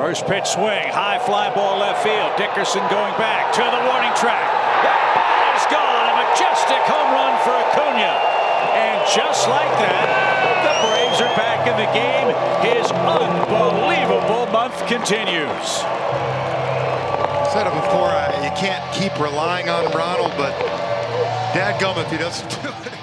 First pitch swing, high fly ball left field. Dickerson going back to the warning track. That ball is gone. A majestic home run for Acuna. And just like that, the Braves are back in the game. His unbelievable month continues. I said it before, uh, you can't keep relying on Ronald, but dadgum if he doesn't do it.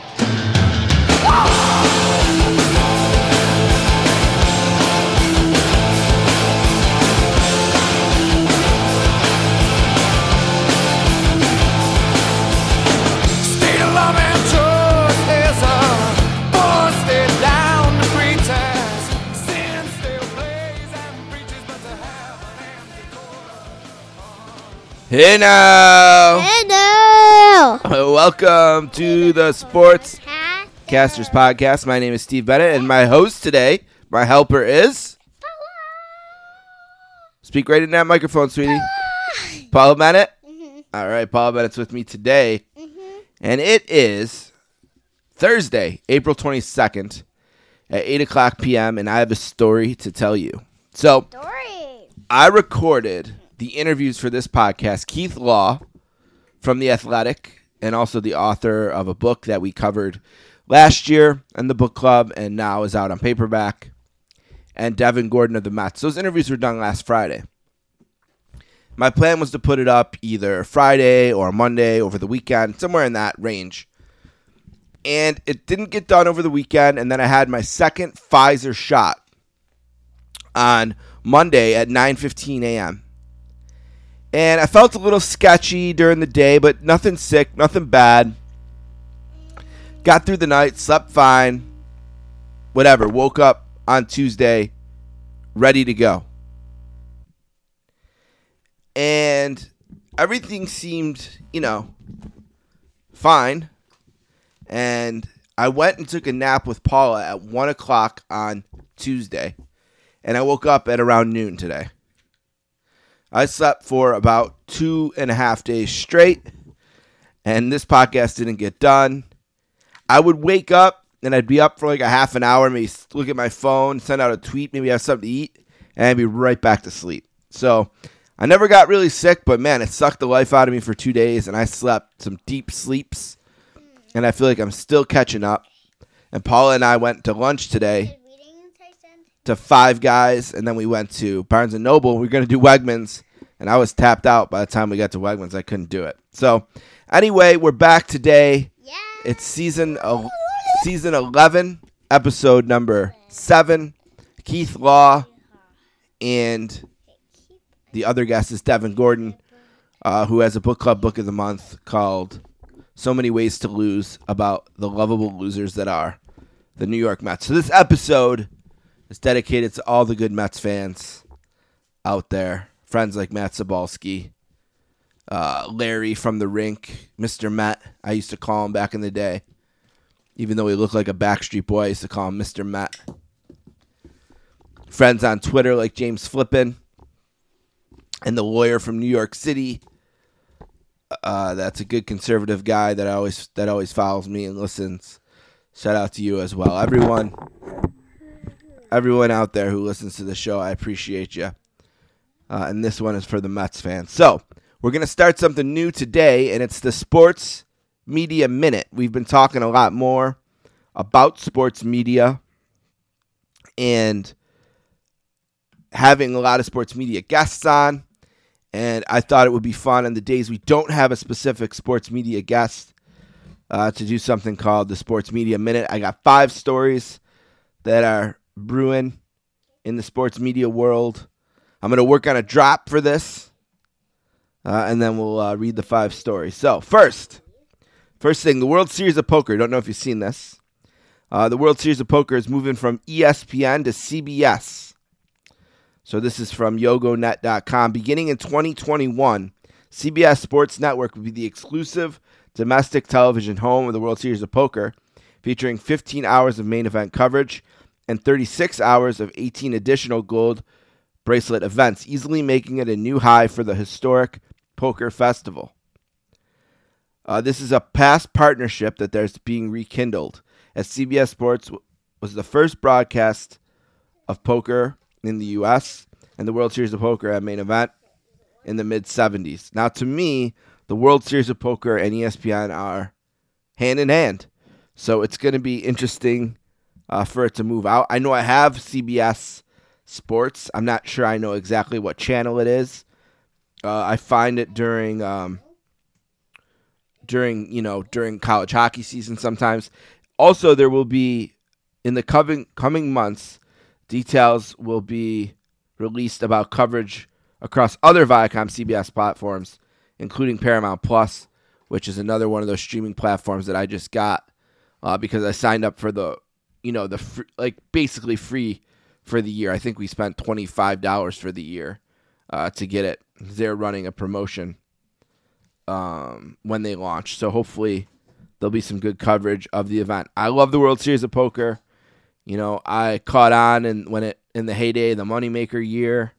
Court. Hey now, welcome to the Sports Casters Podcast. My name is Steve Bennett, and my host today, my helper is. Speak right in that microphone, sweetie. Paula Bennett. Mm-hmm. All right, Paula Bennett's with me today, mm-hmm. and it is Thursday, April twenty second, at eight o'clock p.m. And I have a story to tell you. So. Story. I recorded the interviews for this podcast. Keith Law from The Athletic and also the author of a book that we covered last year in the book club and now is out on paperback. And Devin Gordon of the Mets. Those interviews were done last Friday. My plan was to put it up either Friday or Monday over the weekend, somewhere in that range. And it didn't get done over the weekend. And then I had my second Pfizer shot on Monday at 9:15 a.m. And I felt a little sketchy during the day, but nothing sick, nothing bad. Got through the night, slept fine. Whatever, woke up on Tuesday ready to go. And everything seemed, you know, fine. And I went and took a nap with Paula at 1 o'clock on Tuesday and I woke up at around noon today. I slept for about two and a half days straight, and this podcast didn't get done. I would wake up and I'd be up for like a half an hour, maybe look at my phone, send out a tweet, maybe have something to eat, and I'd be right back to sleep. So I never got really sick, but man, it sucked the life out of me for two days, and I slept some deep sleeps, and I feel like I'm still catching up. And Paula and I went to lunch today to Five Guys, and then we went to Barnes and Noble. We are going to do Wegmans, and I was tapped out by the time we got to Wegmans. I couldn't do it. So, anyway, we're back today. Yeah. It's season el- season eleven, episode number seven. Keith Law and the other guest is Devin Gordon, uh, who has a book club book of the month called "So Many Ways to Lose" about the lovable losers that are the New York Mets. So this episode is dedicated to all the good Mets fans out there. Friends like Matt Zabalski, uh, Larry from the rink, Mr. Met. I used to call him back in the day. Even though he looked like a Backstreet Boy, I used to call him Mr. Met. Friends on Twitter like James Flippin and the lawyer from New York City. Uh, that's a good conservative guy that always that always follows me and listens. Shout out to you as well, everyone everyone out there who listens to the show, I appreciate you. Uh, and this one is for the Mets fans. So we're gonna start something new today, and it's the Sports Media Minute. We've been talking a lot more about sports media and having a lot of sports media guests on. And I thought it would be fun on the days we don't have a specific sports media guest uh, to do something called the Sports Media Minute. I got five stories that are brewing in the sports media world. I'm going to work on a drop for this, uh, and then we'll uh, read the five stories. So, first, first thing, the World Series of Poker. Don't know if you've seen this. Uh, the World Series of Poker is moving from ESPN to CBS. So, this is from YogoNet.com. Beginning in 2021, CBS Sports Network will be the exclusive domestic television home of the World Series of Poker, featuring 15 hours of main event coverage and 36 hours of 18 additional gold bracelet events, easily making it a new high for the historic poker festival. Uh, this is a past partnership that there's being rekindled, as CBS Sports was the first broadcast of poker in the U.S. and the World Series of Poker at main event in the mid 70s. Now, to me, the World Series of Poker and ESPN are hand in hand. So it's going to be interesting uh, for it to move out. I know I have CBS Sports. I'm not sure I know exactly what channel it is. Uh, I find it during um, during you know during college hockey season sometimes. Also, there will be in the coming coming months details will be released about coverage across other Viacom CBS platforms, including Paramount Plus, which is another one of those streaming platforms that I just got uh, because I signed up for the you know the fr- like basically free for the year. I think we spent twenty five dollars for the year uh, to get it. They're running a promotion um, when they launch, so hopefully there'll be some good coverage of the event. I love the World Series of Poker. You know, I caught on and when it in the heyday, the moneymaker year.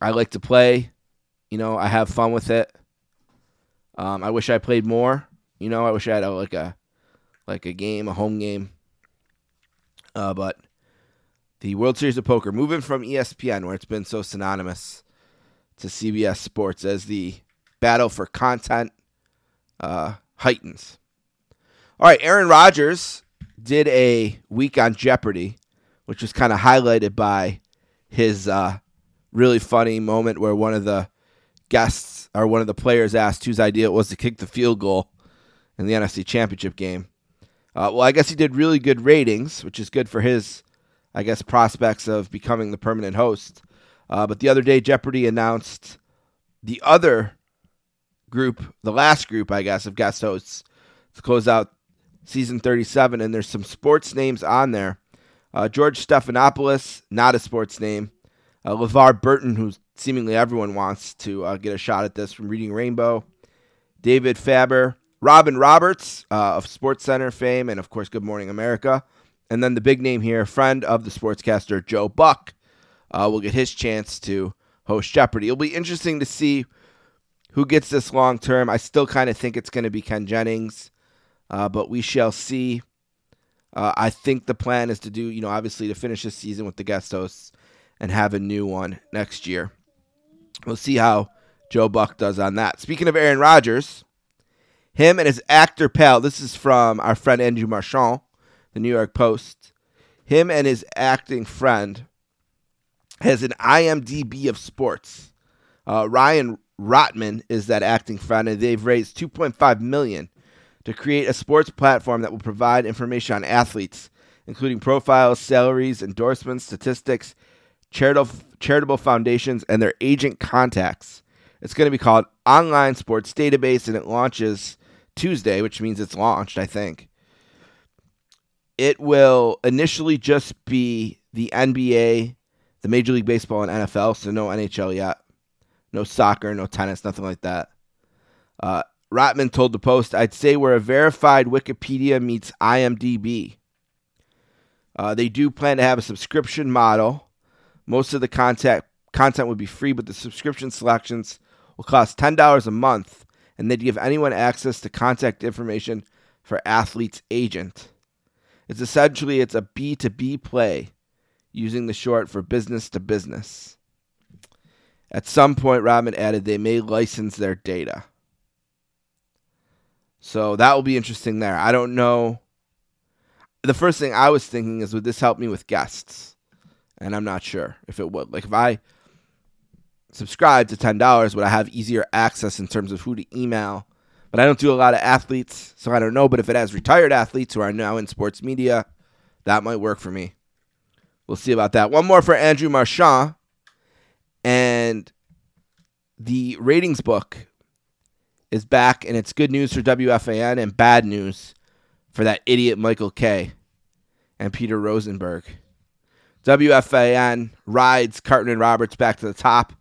I like to play. You know, I have fun with it. Um, I wish I played more. You know, I wish I had a, like a like a game, a home game. Uh, but the World Series of Poker moving from ESPN, where it's been so synonymous, to CBS Sports as the battle for content uh, heightens. All right, Aaron Rodgers did a week on Jeopardy, which was kind of highlighted by his uh, really funny moment where one of the guests or one of the players asked whose idea it was to kick the field goal in the NFC Championship game. Uh, well, I guess he did really good ratings, which is good for his, I guess, prospects of becoming the permanent host. Uh, but the other day, Jeopardy announced the other group, the last group, I guess, of guest hosts to close out season 37, and there's some sports names on there. Uh, George Stephanopoulos, not a sports name. Uh, LeVar Burton, who seemingly everyone wants to uh, get a shot at this from Reading Rainbow. David Faber, Robin Roberts uh, of Sports Center fame, and of course, Good Morning America. And then the big name here, friend of the sportscaster Joe Buck, uh, will get his chance to host Jeopardy. It'll be interesting to see who gets this long term. I still kind of think it's going to be Ken Jennings, uh, but we shall see. Uh, I think the plan is to do, you know, obviously to finish this season with the guest hosts and have a new one next year. We'll see how Joe Buck does on that. Speaking of Aaron Rodgers, him and his actor pal, this is from our friend Andrew Marchand, the New York Post. Him and his acting friend has an IMDb of sports. Uh, Ryan Rottman is that acting friend, and they've raised 2.5 million to create a sports platform that will provide information on athletes, including profiles, salaries, endorsements, statistics, charitable charitable foundations, and their agent contacts. It's going to be called Online Sports Database, and it launches Tuesday, which means it's launched, I think. It will initially just be the NBA, the Major League Baseball, and NFL, so no NHL yet. No soccer, no tennis, nothing like that. Uh, Rottman told the Post, I'd say we're a verified Wikipedia meets IMDb. Uh, they do plan to have a subscription model. Most of the content content would be free, but the subscription selections will cost ten dollars a month, and they'd give anyone access to contact information for athlete's agent. It's essentially it's a B to B play, using the short for business to business. At some point, Rottman added they may license their data. So that will be interesting there. I don't know. The first thing I was thinking is would this help me with guests? And I'm not sure if it would. Like if I subscribe to $10, would I have easier access in terms of who to email? But I don't do a lot of athletes, so I don't know. But if it has retired athletes who are now in sports media, that might work for me. We'll see about that. One more for Andrew Marchand. And the ratings book is back, and it's good news for WFAN and bad news for that idiot Michael Kay and Peter Rosenberg. WFAN rides Carton and Roberts back to the top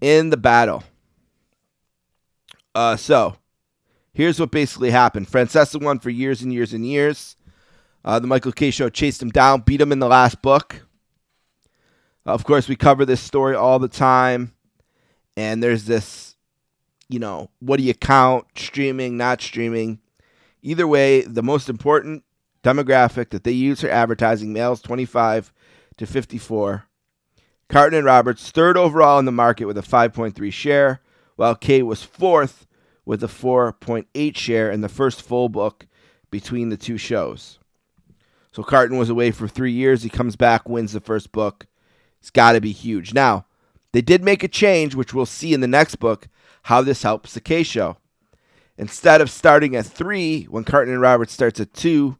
in the battle. Uh, so, here's what basically happened. Francesa won for years and years and years. Uh, the Michael Kay show chased him down, beat him in the last book. of course, we cover this story all the time. And there's this, you know, what do you count? Streaming, not streaming. Either way, the most important demographic that they use for advertising, males 25 to 54, Carton and Roberts third overall in the market with a 5.3 share, while Kay was fourth with a 4.8 share in the first full book between the two shows. So Carton was away for three years. He comes back, wins the first book. It's got to be huge. Now, they did make a change, which we'll see in the next book, how this helps the Kay show. Instead of starting at three when Carton and Roberts starts at two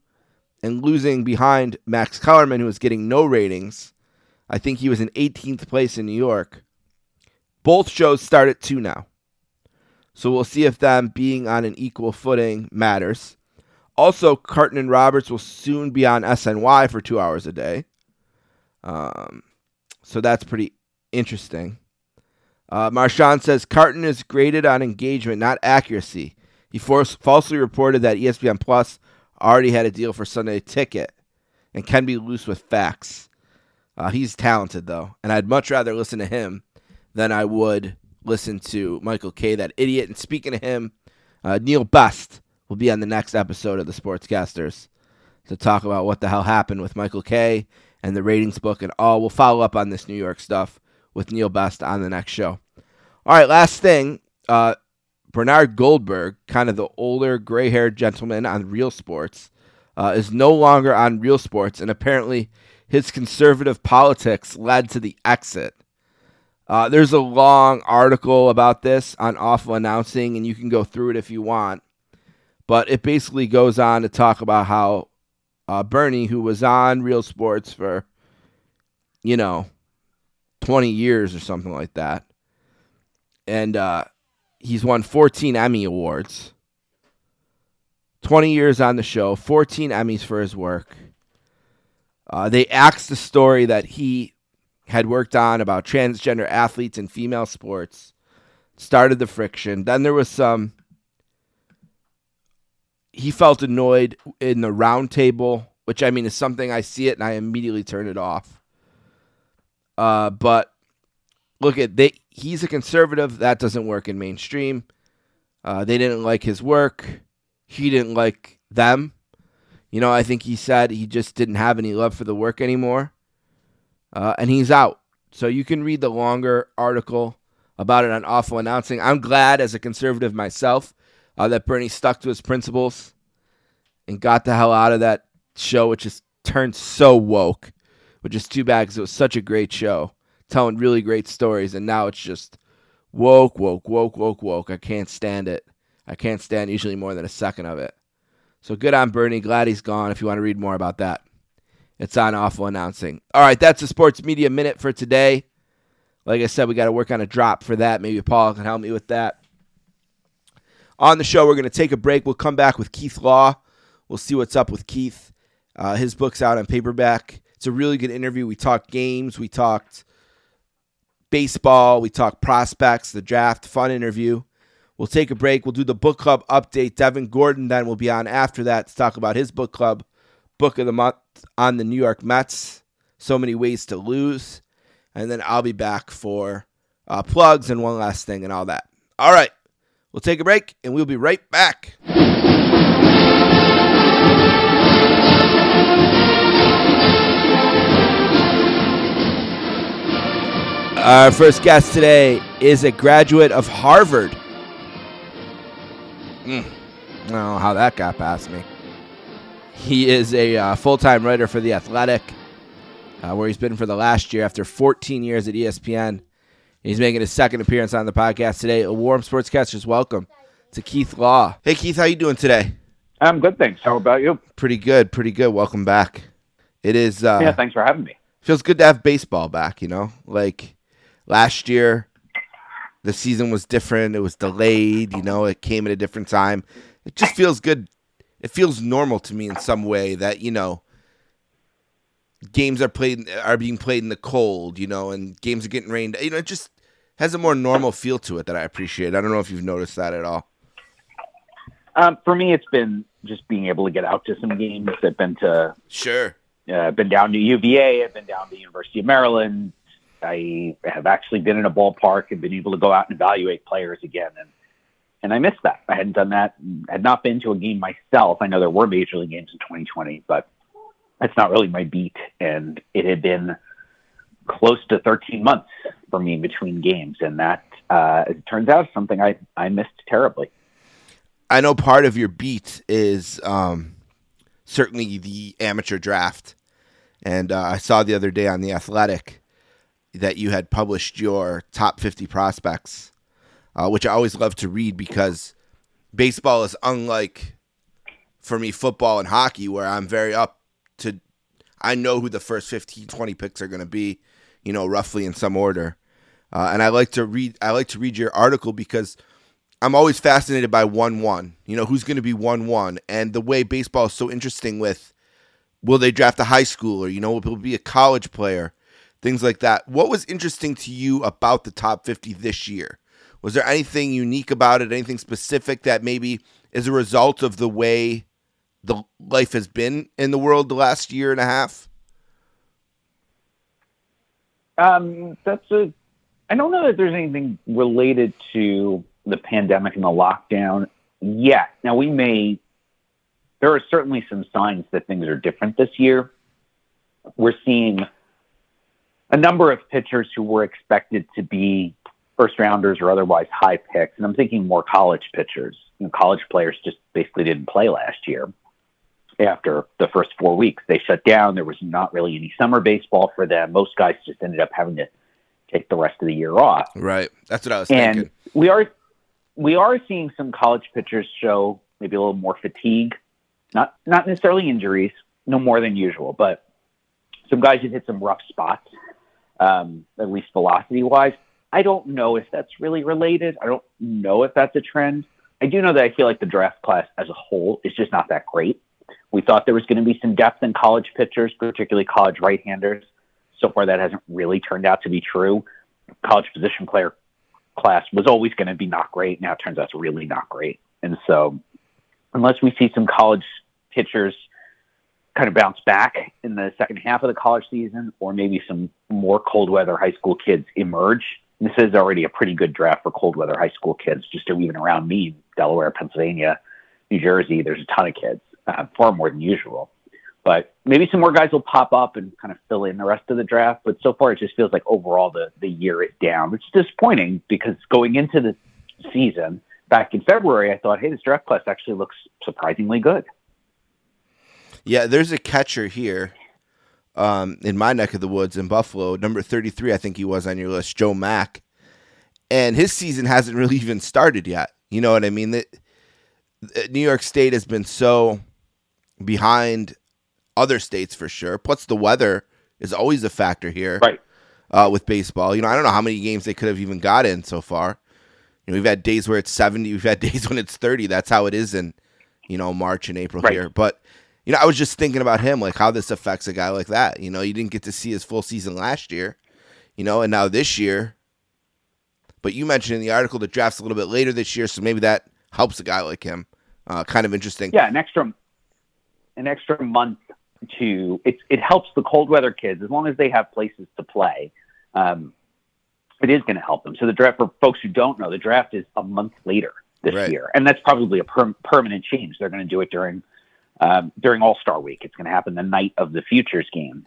and losing behind Max Kellerman, who is getting no ratings, I think he was in 18th place in New York. Both shows start at two now. So we'll see if them being on an equal footing matters. Also, Carton and Roberts will soon be on SNY for two hours a day. Um, so that's pretty interesting. Uh, Marchand says Carton is graded on engagement, not accuracy. He falsely reported that ESPN Plus already had a deal for Sunday Ticket and can be loose with facts. Uh, he's talented though, and I'd much rather listen to him than I would listen to Michael Kay. That idiot. And speaking of him, uh, Neil Best will be on the next episode of the Sportscasters to talk about what the hell happened with Michael Kay. and the ratings book and all. We'll follow up on this New York stuff with Neil Best on the next show. All right, last thing. Uh, Bernard Goldberg, kind of the older gray haired gentleman on Real Sports, uh, is no longer on Real Sports, and apparently his conservative politics led to the exit. Uh, there's a long article about this on Awful Announcing, and you can go through it if you want. But it basically goes on to talk about how uh, Bernie, who was on Real Sports for, you know, 20 years or something like that, and uh, he's won 14 Emmy Awards. 20 years on the show, 14 Emmys for his work. Uh, they axed the story that he had worked on about transgender athletes in female sports, started the friction. Then there was some. He felt annoyed in the roundtable, which I mean is something I see it and I immediately turn it off. Uh, but look at they. He's a conservative. That doesn't work in mainstream. Uh, they didn't like his work. He didn't like them. You know, I think he said he just didn't have any love for the work anymore. Uh, and he's out. So you can read the longer article about it on Awful Announcing. I'm glad, as a conservative myself, uh, that Bernie stuck to his principles and got the hell out of that show, which just turned so woke, which is too bad because it was such a great show, telling really great stories. And now it's just woke, woke, woke, woke, woke. I can't stand it. I can't stand usually more than a second of it. So good on Bernie. Glad he's gone. If you want to read more about that, it's on Awful Announcing. All right, that's the Sports Media Minute for today. Like I said, we got to work on a drop for that. Maybe Paul can help me with that. On the show, we're going to take a break. We'll come back with Keith Law. We'll see what's up with Keith. Uh, his book's out on paperback. It's a really good interview. We talked games, we talked baseball, we talked prospects, the draft, fun interview. We'll take a break. We'll do the book club update. Devin Gordon then will be on after that to talk about his book club, book of the month on the New York Mets. So many ways to lose. And then I'll be back for uh, plugs and one last thing and all that. All right. We'll take a break and we'll be right back. Our first guest today is a graduate of Harvard. Mm, I don't know how that got past me. He is a uh, full time writer for The Athletic, uh, where he's been for the last year after 14 years at ESPN. He's making his second appearance on the podcast today. A warm sportscasters welcome to Keith Law. Hey Keith, how you doing today? I'm good, thanks. How about you? Pretty good, pretty good. Welcome back. It is uh, yeah, thanks for having me. feels good to have baseball back. You know, like last year, the season was different. It was delayed. You know, it came at a different time. It just feels good. It feels normal to me in some way that you know games are played are being played in the cold. You know, and games are getting rained. You know, it just has a more normal feel to it that I appreciate. I don't know if you've noticed that at all. Um, for me, it's been just being able to get out to some games. I've been to, Sure. uh, been down to UVA. I've been down to University of Maryland. I have actually been in a ballpark and been able to go out and evaluate players again, and and I missed that. I hadn't done that. Had not been to a game myself. I know there were major league games in 2020, but that's not really my beat. And it had been close to 13 months for me between games, and that, uh, it turns out, is something I I missed terribly. I know part of your beat is um, certainly the amateur draft, and uh, I saw the other day on the Athletic that you had published your top 50 prospects, uh, which I always love to read because baseball is unlike for me football and hockey, where I'm very up to. I know who the first 15, 20 picks are going to be, you know, roughly in some order. Uh, and I like to read. I like to read your article because I'm always fascinated by one one. You know, who's going to be one one, and the way baseball is so interesting with will they draft a high schooler? You know, will it be a college player? Things like that. What was interesting to you about the top 50 this year? Was there anything unique about it? Anything specific that maybe is a result of the way the life has been in the world the last year and a half? Um, that's a. I don't know that there's anything related to the pandemic and the lockdown yet. Now we may. There are certainly some signs that things are different this year. We're seeing a number of pitchers who were expected to be first rounders or otherwise high picks, and I'm thinking more college pitchers. You know, college players just basically didn't play last year. After the first four weeks, they shut down. There was not really any summer baseball for them. Most guys just ended up having to take the rest of the year off. Right. That's what I was And thinking. we are we are seeing some college pitchers show maybe a little more fatigue, not not necessarily injuries, no more than usual, but some guys have hit some rough spots, um, at least velocity wise. I don't know if that's really related. I don't know if that's a trend. I do know that I feel like the draft class as a whole is just not that great. We thought there was going to be some depth in college pitchers, particularly college right-handers. So far, that hasn't really turned out to be true. College position player class was always going to be not great. Now it turns out it's really not great. And so, unless we see some college pitchers kind of bounce back in the second half of the college season, or maybe some more cold weather high school kids emerge, this is already a pretty good draft for cold weather high school kids. Just even around me, Delaware, Pennsylvania, New Jersey, there's a ton of kids, uh, far more than usual. But maybe some more guys will pop up and kind of fill in the rest of the draft. But so far, it just feels like overall the, the year is down, which is disappointing because going into the season back in February, I thought, hey, this draft class actually looks surprisingly good. Yeah, there's a catcher here um, in my neck of the woods in Buffalo, number 33, I think he was on your list, Joe Mack. And his season hasn't really even started yet. You know what I mean? That New York State has been so behind other states for sure. Plus, the weather is always a factor here Right. uh, with baseball. You know, I don't know how many games they could have even got in so far. You know, we've had days where it's 70, we've had days when it's 30. That's how it is in, you know, March and April Right. here. But, you know, I was just thinking about him, like how this affects a guy like that. You know, you didn't get to see his full season last year, you know, and now this year. But you mentioned in the article the draft's a little bit later this year, so maybe that helps a guy like him. Uh, kind of interesting. Yeah, an extra an extra month to it. It helps the cold weather kids as long as they have places to play. Um, it is going to help them. So the draft for folks who don't know, the draft is a month later this Right. year, and that's probably a per- permanent change. They're going to do it during um, during All Star Week. It's going to happen the night of the Futures game,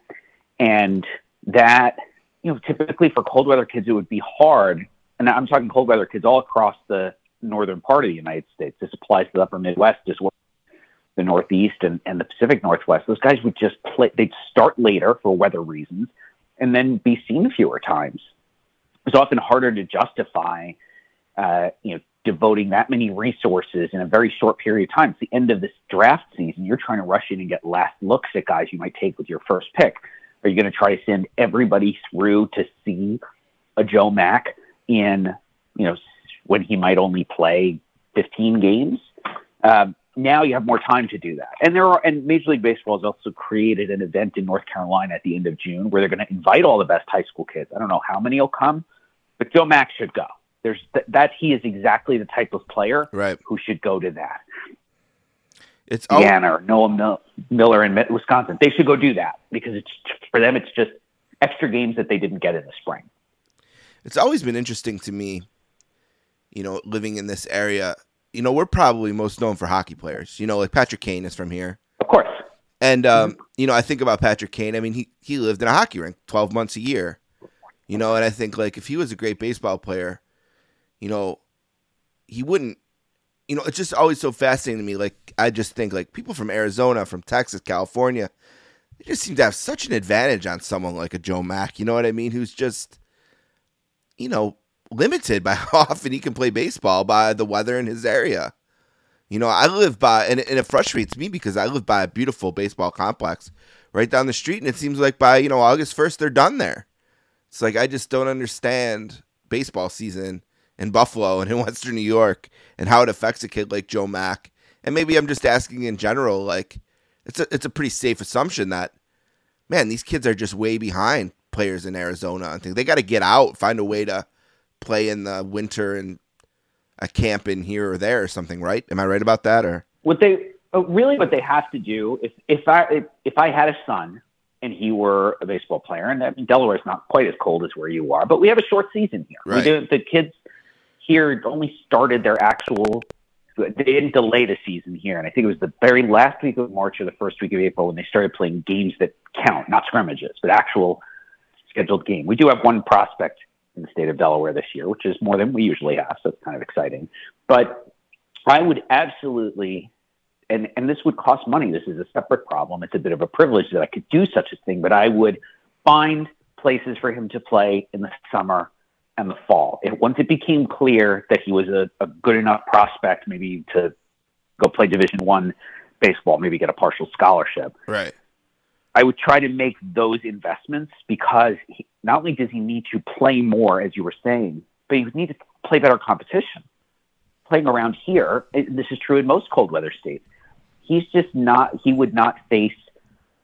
and that you know typically for cold weather kids it would be hard. And I'm talking cold weather kids all across the northern part of the United States. This applies to the upper Midwest as well the Northeast and, and the Pacific Northwest, those guys would just play, they'd start later for weather reasons and then be seen fewer times. It's often harder to justify, uh, you know, devoting that many resources in a very short period of time. It's the end of this draft season. You're trying to rush in and get last looks at guys you might take with your first pick. Are you going to try to send everybody through to see a Joe Mack in, you know, when he might only play 15 games? Um, now you have more time to do that. And there are, and Major League Baseball has also created an event in North Carolina at the end of June where they're going to invite all the best high school kids. I don't know how many will come, but Joe Mack should go. There's th- that he is exactly the type of player Right. who should go to that. It's Deanna or Noah Mil- Miller in Wisconsin, they should go do that because it's for them. It's just extra games that they didn't get in the spring. it's always been interesting to me, you know, living in this area. You know, we're probably most known for hockey players. You know, like Patrick Kane is from here. Of course, And um, you know, I think about Patrick Kane. I mean, he he lived in a hockey rink twelve months a year. You know, and I think like if he was a great baseball player, you know, he wouldn't. You know, it's just always so fascinating to me. Like I just think like people from Arizona, from Texas, California, they just seem to have such an advantage on someone like a Joe Mack. You know what I mean? Who's just, you know, limited by how often he can play baseball by the weather in his area. You know, I live by, and, and it frustrates me because I live by a beautiful baseball complex right down the street, and it seems like by you know August first they're done there. It's like I just don't understand baseball season in Buffalo and in Western New York and how it affects a kid like Joe Mack. And maybe I'm just asking in general, like it's a it's a pretty safe assumption that man, these kids are just way behind players in Arizona. I think they got to get out, find a way to play in the winter and a camp in here or there or something, right? Am I right about that? Or what they uh, really what they have to do if if I if, if I had a son and he were a baseball player, and I mean, Delaware is not quite as cold as where you are, but we have a short season here. Right. We do, the kids here only started their actual. They didn't delay the season here, and I think it was the very last week of March or the first week of April when they started playing games that count, not scrimmages, but actual scheduled game. We do have one prospect in the state of Delaware this year, which is more than we usually have, so it's kind of exciting. But I would absolutely, and and this would cost money. This is a separate problem. It's a bit of a privilege that I could do such a thing, but I would find places for him to play in the summer and the fall. It, once it became clear that he was a, a good enough prospect, maybe to go play Division One baseball, maybe get a partial scholarship. right, I would try to make those investments because he, not only does he need to play more, as you were saying, but he would need to play better competition. Playing around here, this is true in most cold weather states. He's just not. He would not face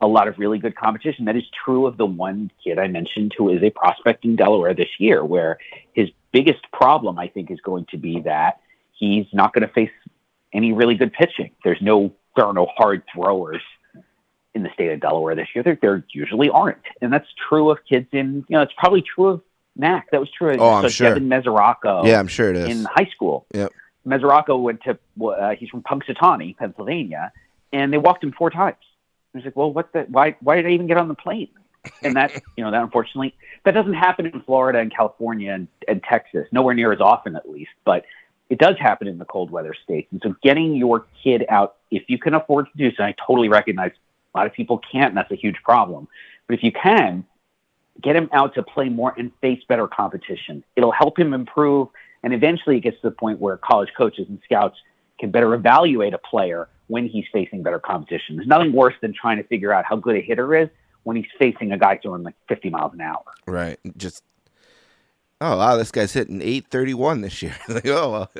a lot of really good competition. That is true of the one kid I mentioned who is a prospect in Delaware this year, where his biggest problem, I think, is going to be that he's not going to face any really good pitching. There's no, there are no hard throwers in the state of Delaware this year. There, there usually aren't, and that's true of kids in, you know, it's probably true of Mack. That was true of Oh, I'm so sure. Devin Mesoraco yeah, I'm sure it is. in high school. Yep. Mesoraco went to, uh, he's from Punxsutawney, Pennsylvania, and they walked him four times. He's like, well, what the, why, why did I even get on the plane? And that, you know, that unfortunately, that doesn't happen in Florida and California and, and Texas, nowhere near as often at least, but it does happen in the cold weather states. And so getting your kid out, if you can afford to do so, I totally recognize a lot of people can't, and that's a huge problem. But if you can, get him out to play more and face better competition. It'll help him improve, and eventually it gets to the point where college coaches and scouts can better evaluate a player when he's facing better competition. There's nothing worse than trying to figure out how good a hitter is when he's facing a guy throwing like 50 miles an hour. Right. Just oh wow, this guy's hitting eight thirty one this year. like oh well.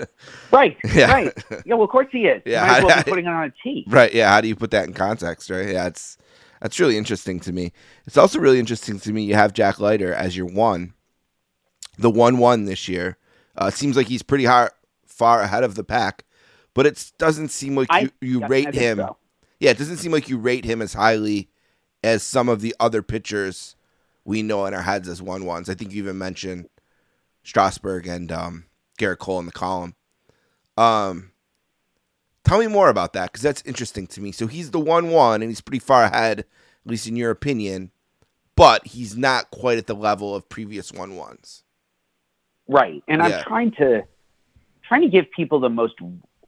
Right, Yeah. right. Yeah, well, of course he is. Yeah, Might as well putting it on a tee. right. Yeah. How do you put that in context? Right. Yeah. It's that's really interesting to me. It's also really interesting to me. You have Jack Leiter as your one, the one one this year. Uh, seems like he's pretty hard, far ahead of the pack, but it doesn't seem like I- you, you yeah, rate him. so. Yeah, it doesn't seem like you rate him as highly as some of the other pitchers we know in our heads as one ones. I think you even mentioned Strasburg and um, Gerrit Cole in the column. Um, tell me more about that because that's interesting to me. So he's the one one, and he's pretty far ahead, at least in your opinion. But he's not quite at the level of previous one ones. Right. And Yeah. I'm trying to trying to give people the most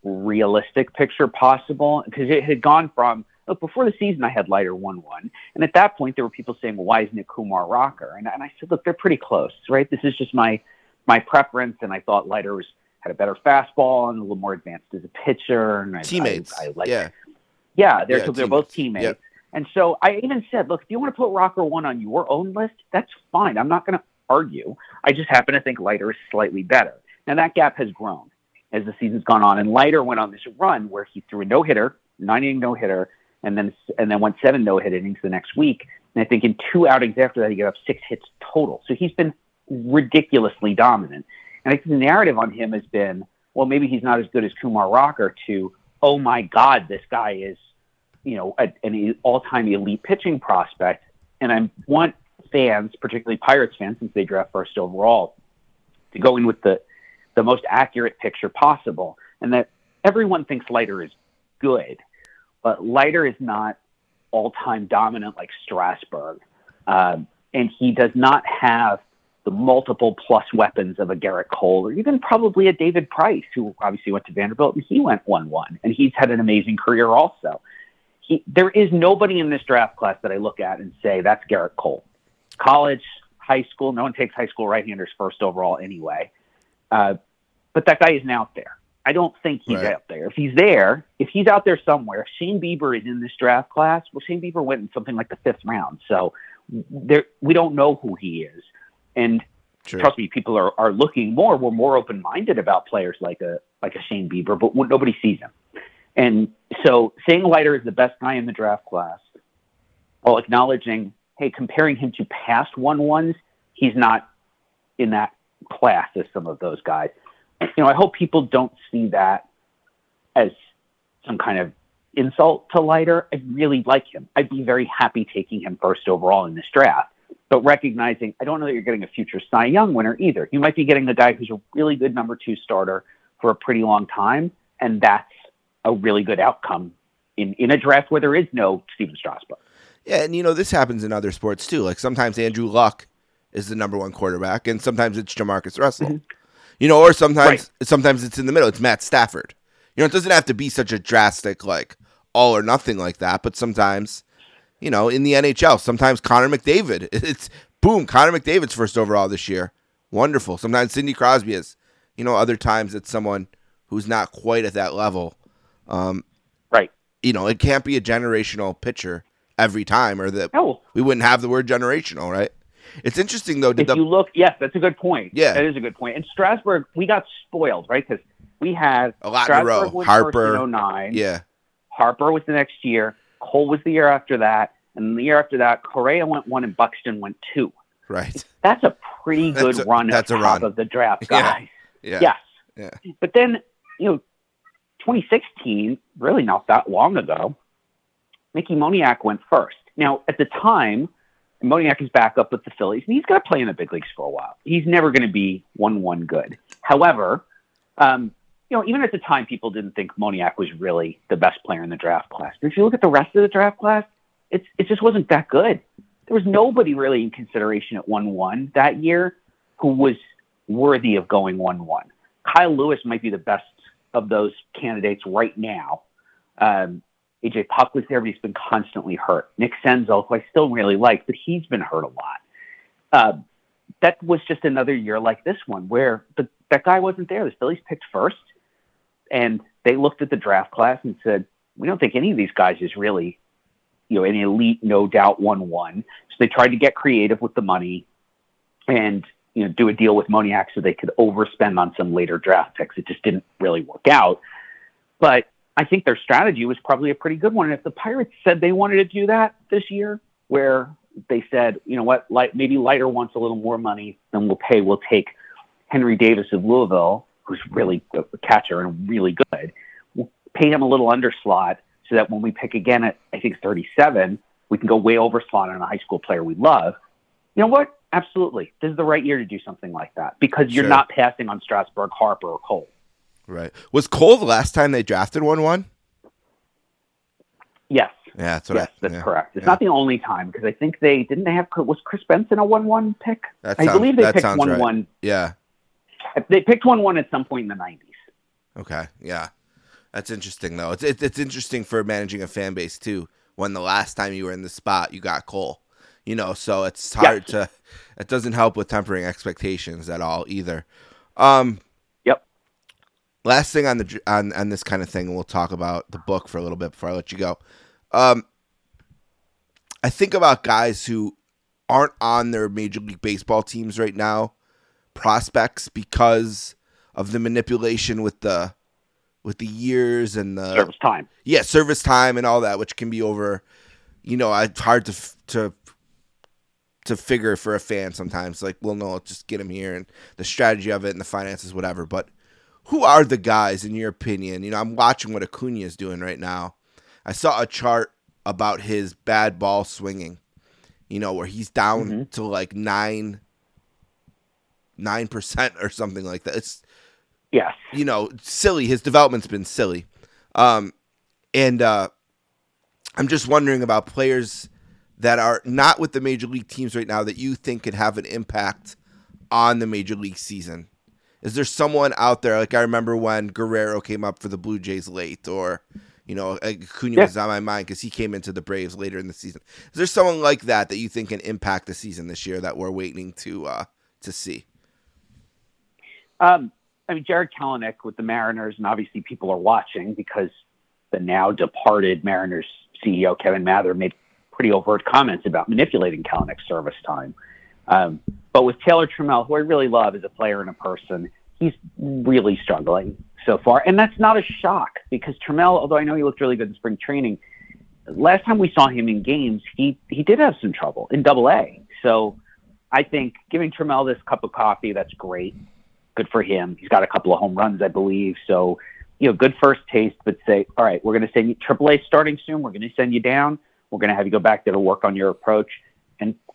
realistic picture possible because it had gone from look before the season I had Leiter one one, and at that point there were people saying, well, "Why isn't it Kumar Rocker?" And, and I said, "Look, they're pretty close, right? This is just my my preference, and I thought Leiter was had a better fastball and a little more advanced as a pitcher, and I, Teammates. I, I like yeah. yeah, they're Yeah, so they're both teammates. teammates. Yep. And so I even said, look, if you want to put Rocker one on your own list, that's fine. I'm not going to argue. I just happen to think Leiter is slightly better. Now that gap has grown as the season's gone on, and Leiter went on this run where he threw a no hitter, nine inning no hitter, and then and then went seven no hit innings the next week. And I think in two outings after that, he gave up six hits total. So he's been ridiculously dominant. And I think the narrative on him has been, well, maybe he's not as good as Kumar Rocker. To oh my God, this guy is you know, a, an all-time elite pitching prospect. And I want fans, particularly Pirates fans, since they draft first overall, to go in with the the most accurate picture possible, and that everyone thinks Leiter is good, but Leiter is not all-time dominant like Strasburg, um, and he does not have the multiple plus weapons of a Gerrit Cole, or even probably a David Price, who obviously went to Vanderbilt and he went one one, and he's had an amazing career also. He, there is nobody in this draft class that I look at and say that's Gerrit Cole. College, high school, no one takes high school right-handers first overall anyway. Uh, but that guy isn't out there. I don't think he's Right. out there. If he's there, if he's out there somewhere, if Shane Bieber is in this draft class. Well, Shane Bieber went in something like the fifth round, so there we don't know who he is. And True. trust me, people are, are looking more. We're more open minded about players like a like a Shane Bieber, but nobody sees him. And so saying Leiter is the best guy in the draft class, while acknowledging, hey, comparing him to past one ones, he's not in that class as some of those guys. You know, I hope people don't see that as some kind of insult to Leiter. I really like him. I'd be very happy taking him first overall in this draft. But recognizing, I don't know that you're getting a future Cy Young winner either. You might be getting a guy who's a really good number two starter for a pretty long time, and that's a really good outcome in, in a draft where there is no Stephen Strasburg. Yeah, and you know this happens in other sports too. Like sometimes Andrew Luck is the number one quarterback, and sometimes it's Jamarcus Russell. You know, or sometimes Right. sometimes it's in the middle. It's Matt Stafford. You know, it doesn't have to be such a drastic like all or nothing like that. But sometimes, you know, in the NHL, sometimes Connor McDavid. It's boom, Connor McDavid's first overall this year. Wonderful. Sometimes Sidney Crosby is. You know, other times it's someone who's not quite at that level. Um, Right. you know, it can't be a generational pitcher every time, or that No. we wouldn't have the word generational, right? It's interesting though. Did if the you look, yes, that's a good point. Yeah. that is a good point. And Strasburg, we got spoiled, right? Because we had A lot in a Strasburg row. Harper. first in 09. yeah, Harper was the next year. Cole was the year after that, and the year after that, Correa went one and Buxton went two. right. That's a pretty good a- run that's at a top run. of the draft, Yeah. guys. Yeah, Yes. yeah. But then, you know, 2016, really not that long ago, Mickey Moniak went first. Now, at the time, Moniak is back up with the Phillies, and he's going to play in the big leagues for a while. He's never going to be 1 1 good. However, um, you know, even at the time, people didn't think Moniak was really the best player in the draft class. But if you look at the rest of the draft class, it's, it just wasn't that good. There was nobody really in consideration at 1 1 that year who was worthy of going 1 1. Kyle Lewis might be the best of those candidates right now. Um, AJ Puk was there, but he's been constantly hurt. Nick Senzel, who I still really like, but he's been hurt a lot. Uh, that was just another year like this one where the, that guy wasn't there. The Phillies picked first, and they looked at the draft class and said, "We don't think any of these guys is really, you know, an elite, no doubt one one." So they tried to get creative with the money, and you know, do a deal with Moniak so they could overspend on some later draft picks. It just didn't really work out. But I think their strategy was probably a pretty good one. And if the Pirates said they wanted to do that this year, where they said, you know what, like maybe Leiter wants a little more money than we'll pay. We'll take Henry Davis of Louisville, who's really a catcher and really good. We'll pay him a little underslot so that when we pick again at I think 37, we can go way over slot on a high school player we love. You know what? Absolutely, this is the right year to do something like that because you're Sure. not passing on Strasburg, Harper, or Cole. Right. Was Cole the last time they drafted one one? Yes. Yeah, that's what yes, I. that's yeah. correct. It's yeah. not the only time because I think they didn't they have was Kris Benson a one one pick. That I sounds- believe they picked one right. one. Yeah. They picked one one at some point in the nineties. Okay. Yeah. That's interesting though. It's it's, it's interesting for managing a fan base too. When the last time you were in the spot, you got Cole. You know, so it's hard to. It doesn't help with tempering expectations at all either. Um. Last thing on the on on this kind of thing, and we'll talk about the book for a little bit before I let you go. Um. I think about guys who aren't on their major league baseball teams right now, prospects because of the manipulation with the with the years and the Service time. yeah service time and all that, which can be over. You know, it's hard to to to figure for a fan sometimes. Like, well, no, just get him here and the strategy of it and the finances, whatever. But who are the guys in your opinion? You know, I'm watching what Acuna is doing right now. I saw a chart about his bad ball swinging. You know, where he's down to like nine nine percent or something like that. It's Yes. you know, silly. His development's been silly. Um, and uh, I'm just wondering about players that are not with the major league teams right now that you think could have an impact on the major league season? Is there someone out there like I remember when Guerrero came up for the Blue Jays late, or you know Acuna Yeah. was on my mind because he came into the Braves later in the season. Is there someone like that that you think can impact the season this year that we're waiting to uh, to see? Um, I mean, Jarred Kelenic with the Mariners, and obviously people are watching because the now departed Mariners CEO Kevin Mather made pretty overt comments about manipulating Kelenic's service time. Um, but with Taylor Trammell, who I really love as a player and a person, he's really struggling so far, and that's not a shock because Trammell, although I know he looked really good in spring training, last time we saw him in games, he he did have some trouble in Double A. So I think giving Trammell this cup of coffee, that's great good for him. He's got a couple of home runs, I believe. So, you know, good first taste, but say, all right, we're going to send you AAA starting soon. We're going to send you down. We're going to have you go back there to work on your approach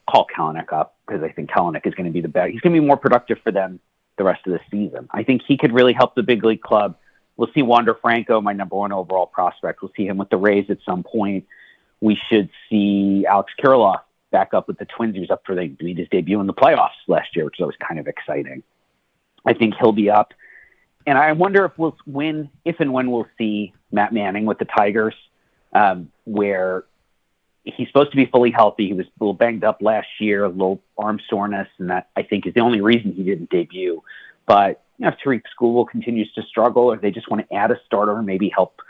call Kelenic up because I think Kelenic is going to be the best. He's going to be more productive for them the rest of the season. I think he could really help the big league club. We'll see Wander Franco, my number one overall prospect. We'll see him with the Rays at some point. We should see Alex Kirilloff back up with the Twins. He was up for the, he made his debut in the playoffs last year, which is always kind of exciting. I think he'll be up. And I wonder if we'll when, if and when we'll see Matt Manning with the Tigers, um, where he's supposed to be fully healthy. He was a little banged up last year, a little arm soreness, and that I think is the only reason he didn't debut. But you know, if Tarik Skubal continues to struggle, or they just want to add a starter and maybe help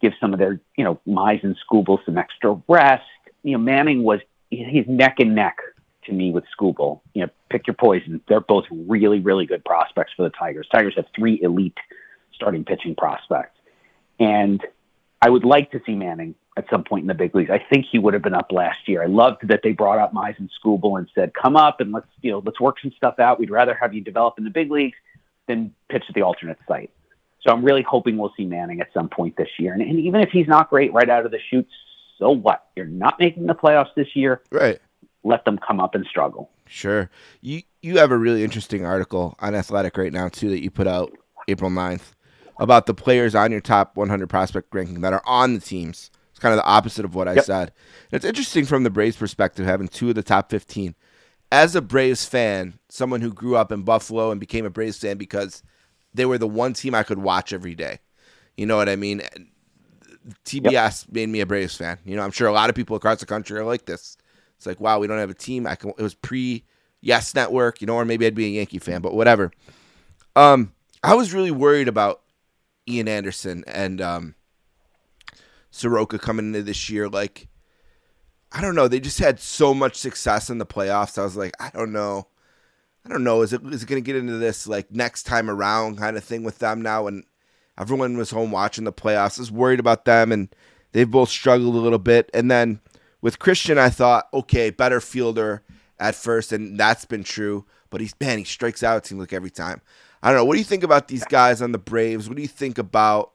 give some of their, you know, Mize and Skubal some extra rest. You know, Manning was he's neck and neck to me with Skubal. You know, pick your poison. They're both really, really good prospects for the Tigers. Tigers have three elite starting pitching prospects. And I would like to see Manning at some point in the big leagues. I think he would have been up last year. I loved that they brought up Mize and Skubal and said, come up and let's, you know, let's work some stuff out. We'd rather have you develop in the big leagues than pitch at the alternate site. So I'm really hoping we'll see Manning at some point this year. And, and even if he's not great right out of the chutes, so what? You're not making the playoffs this year. Right. Let them come up and struggle. Sure. You you have a really interesting article on Athletic right now too that you put out April 9th about the players on your top 100 prospect ranking that are on the teams. It's kind of the opposite of what I Yep. said. And it's interesting from the Braves perspective having two of the top 15. As a Braves fan, someone who grew up in Buffalo and became a Braves fan because they were the one team I could watch every day. You know what I mean? TBS made me a Braves fan. You know, I'm sure a lot of people across the country are like this. It's like, wow, we don't have a team. I can. It was pre Yes Network, you know, or maybe I'd be a Yankee fan, but whatever. Um, I was really worried about Ian Anderson and um, Soroka coming into this year. Like, I don't know. They just had so much success in the playoffs. I was like, I don't know. I don't know. Is it is it going to get into this like next time around kind of thing with them now? And everyone was home watching the playoffs. I was worried about them, and they've both struggled a little bit. And then with Cristian, I thought, okay, better fielder at first, and that's been true. But he's man, he strikes out. It seems like every time. I don't know. What do you think about these guys on the Braves? What do you think about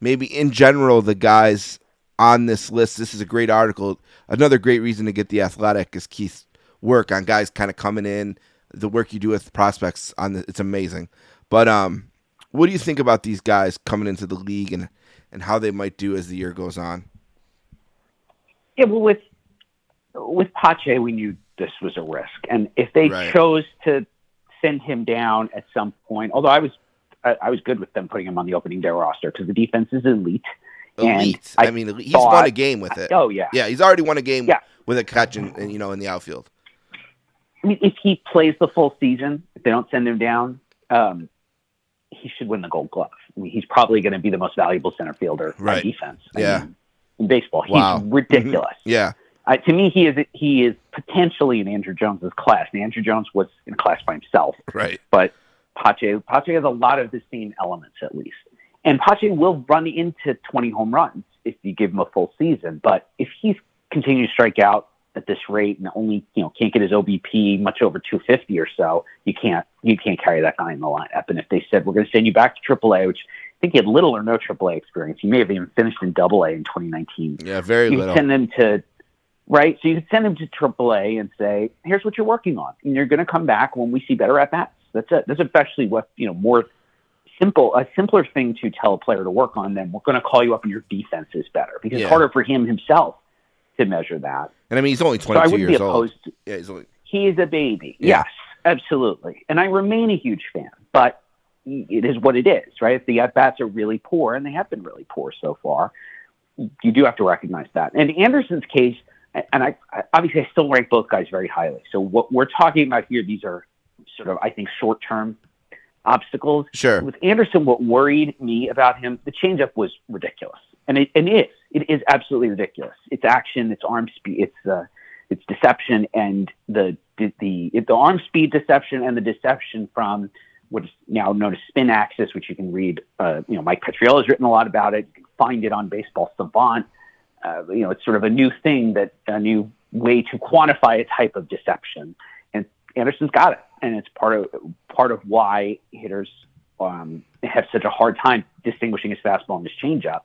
maybe in general the guys on this list? This is a great article. Another great reason to get the Athletic is Keith's work on guys kind of coming in. The work you do with prospects on the, it's amazing. But um, what do you think about these guys coming into the league and and how they might do as the year goes on? Yeah, well, with with Pache, we knew this was a risk, and if they Right. chose to send him down at some point, although I was I, I was good with them putting him on the opening day roster because the defense is elite. And Elite. I, I mean, he's thought- won a game with it. Oh yeah, Yeah, he's already won a game Yeah. with a catch in, in, you know in the outfield. I mean, if he plays the full season, if they don't send him down, um, he should win the Gold Glove. I mean, he's probably going to be the most valuable center fielder Right. on defense. I Yeah. mean, in baseball, he's Wow. ridiculous. Yeah, Uh, to me, he is he is potentially in Andruw Jones's class. And Andruw Jones was in a class by himself, right. but Pache Pache has a lot of the same elements at least. And Pache will run into 20 home runs if you give him a full season. But if he's continuing to strike out at this rate and only you know can't get his OBP much over 250 or so, you can't you can't carry that guy in the lineup. And if they said we're going to send you back to AAA, which I think he had little or no AAA experience, he may have even finished in Double A in 2019 Yeah, very you little. send them to right so you could send them to AAA and say here's what you're working on and you're going to come back when we see better at bats that's it that's especially what you know more simple a simpler thing to tell a player to work on than we're going to call you up and your defense is better because Yeah. it's harder for him himself to measure that And I mean, he's only so I 22 wouldn't be years old. opposed to, Yeah, he's only he is a baby Yeah. yes absolutely. And I remain a huge fan, but it is what it is, right? If the at bats are really poor, and they have been really poor so far, you do have to recognize that. And Anderson's case, and I, I obviously I still rank both guys very highly. So what we're talking about here, these are sort of I think short term obstacles. Sure. With Anderson, what worried me about him, the changeup was ridiculous, and it and it is it is absolutely ridiculous. It's action, it's arm speed, it's uh, it's deception, and the the the, the arm speed deception and the deception from what is now known as spin axis, which you can read. Uh, you know, Mike Petriello has written a lot about it. You can find it on Baseball Savant. Uh, you know, it's sort of a new thing that a new way to quantify a type of deception, Anderson's got it, and it's part of part of why hitters um, have such a hard time distinguishing his fastball and his changeup.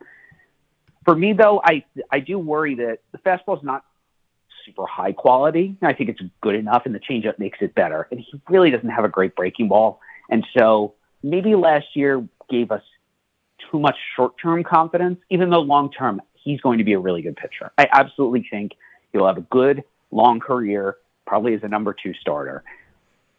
For me, though, I I do worry that the fastball is not super high quality. I think it's good enough, and the changeup makes it better. And he really doesn't have a great breaking ball, and so maybe last year gave us too much short-term confidence, even though long-term he's going to be a really good pitcher. I absolutely think he'll have a good long career, probably as a number two starter.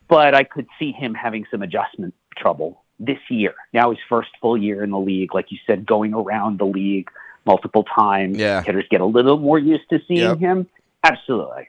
But I could see him having some adjustment trouble this year. Now his first full year in the league, like you said, going around the league multiple times. Yeah. Hitters get a little more used to seeing Yep. him. Absolutely.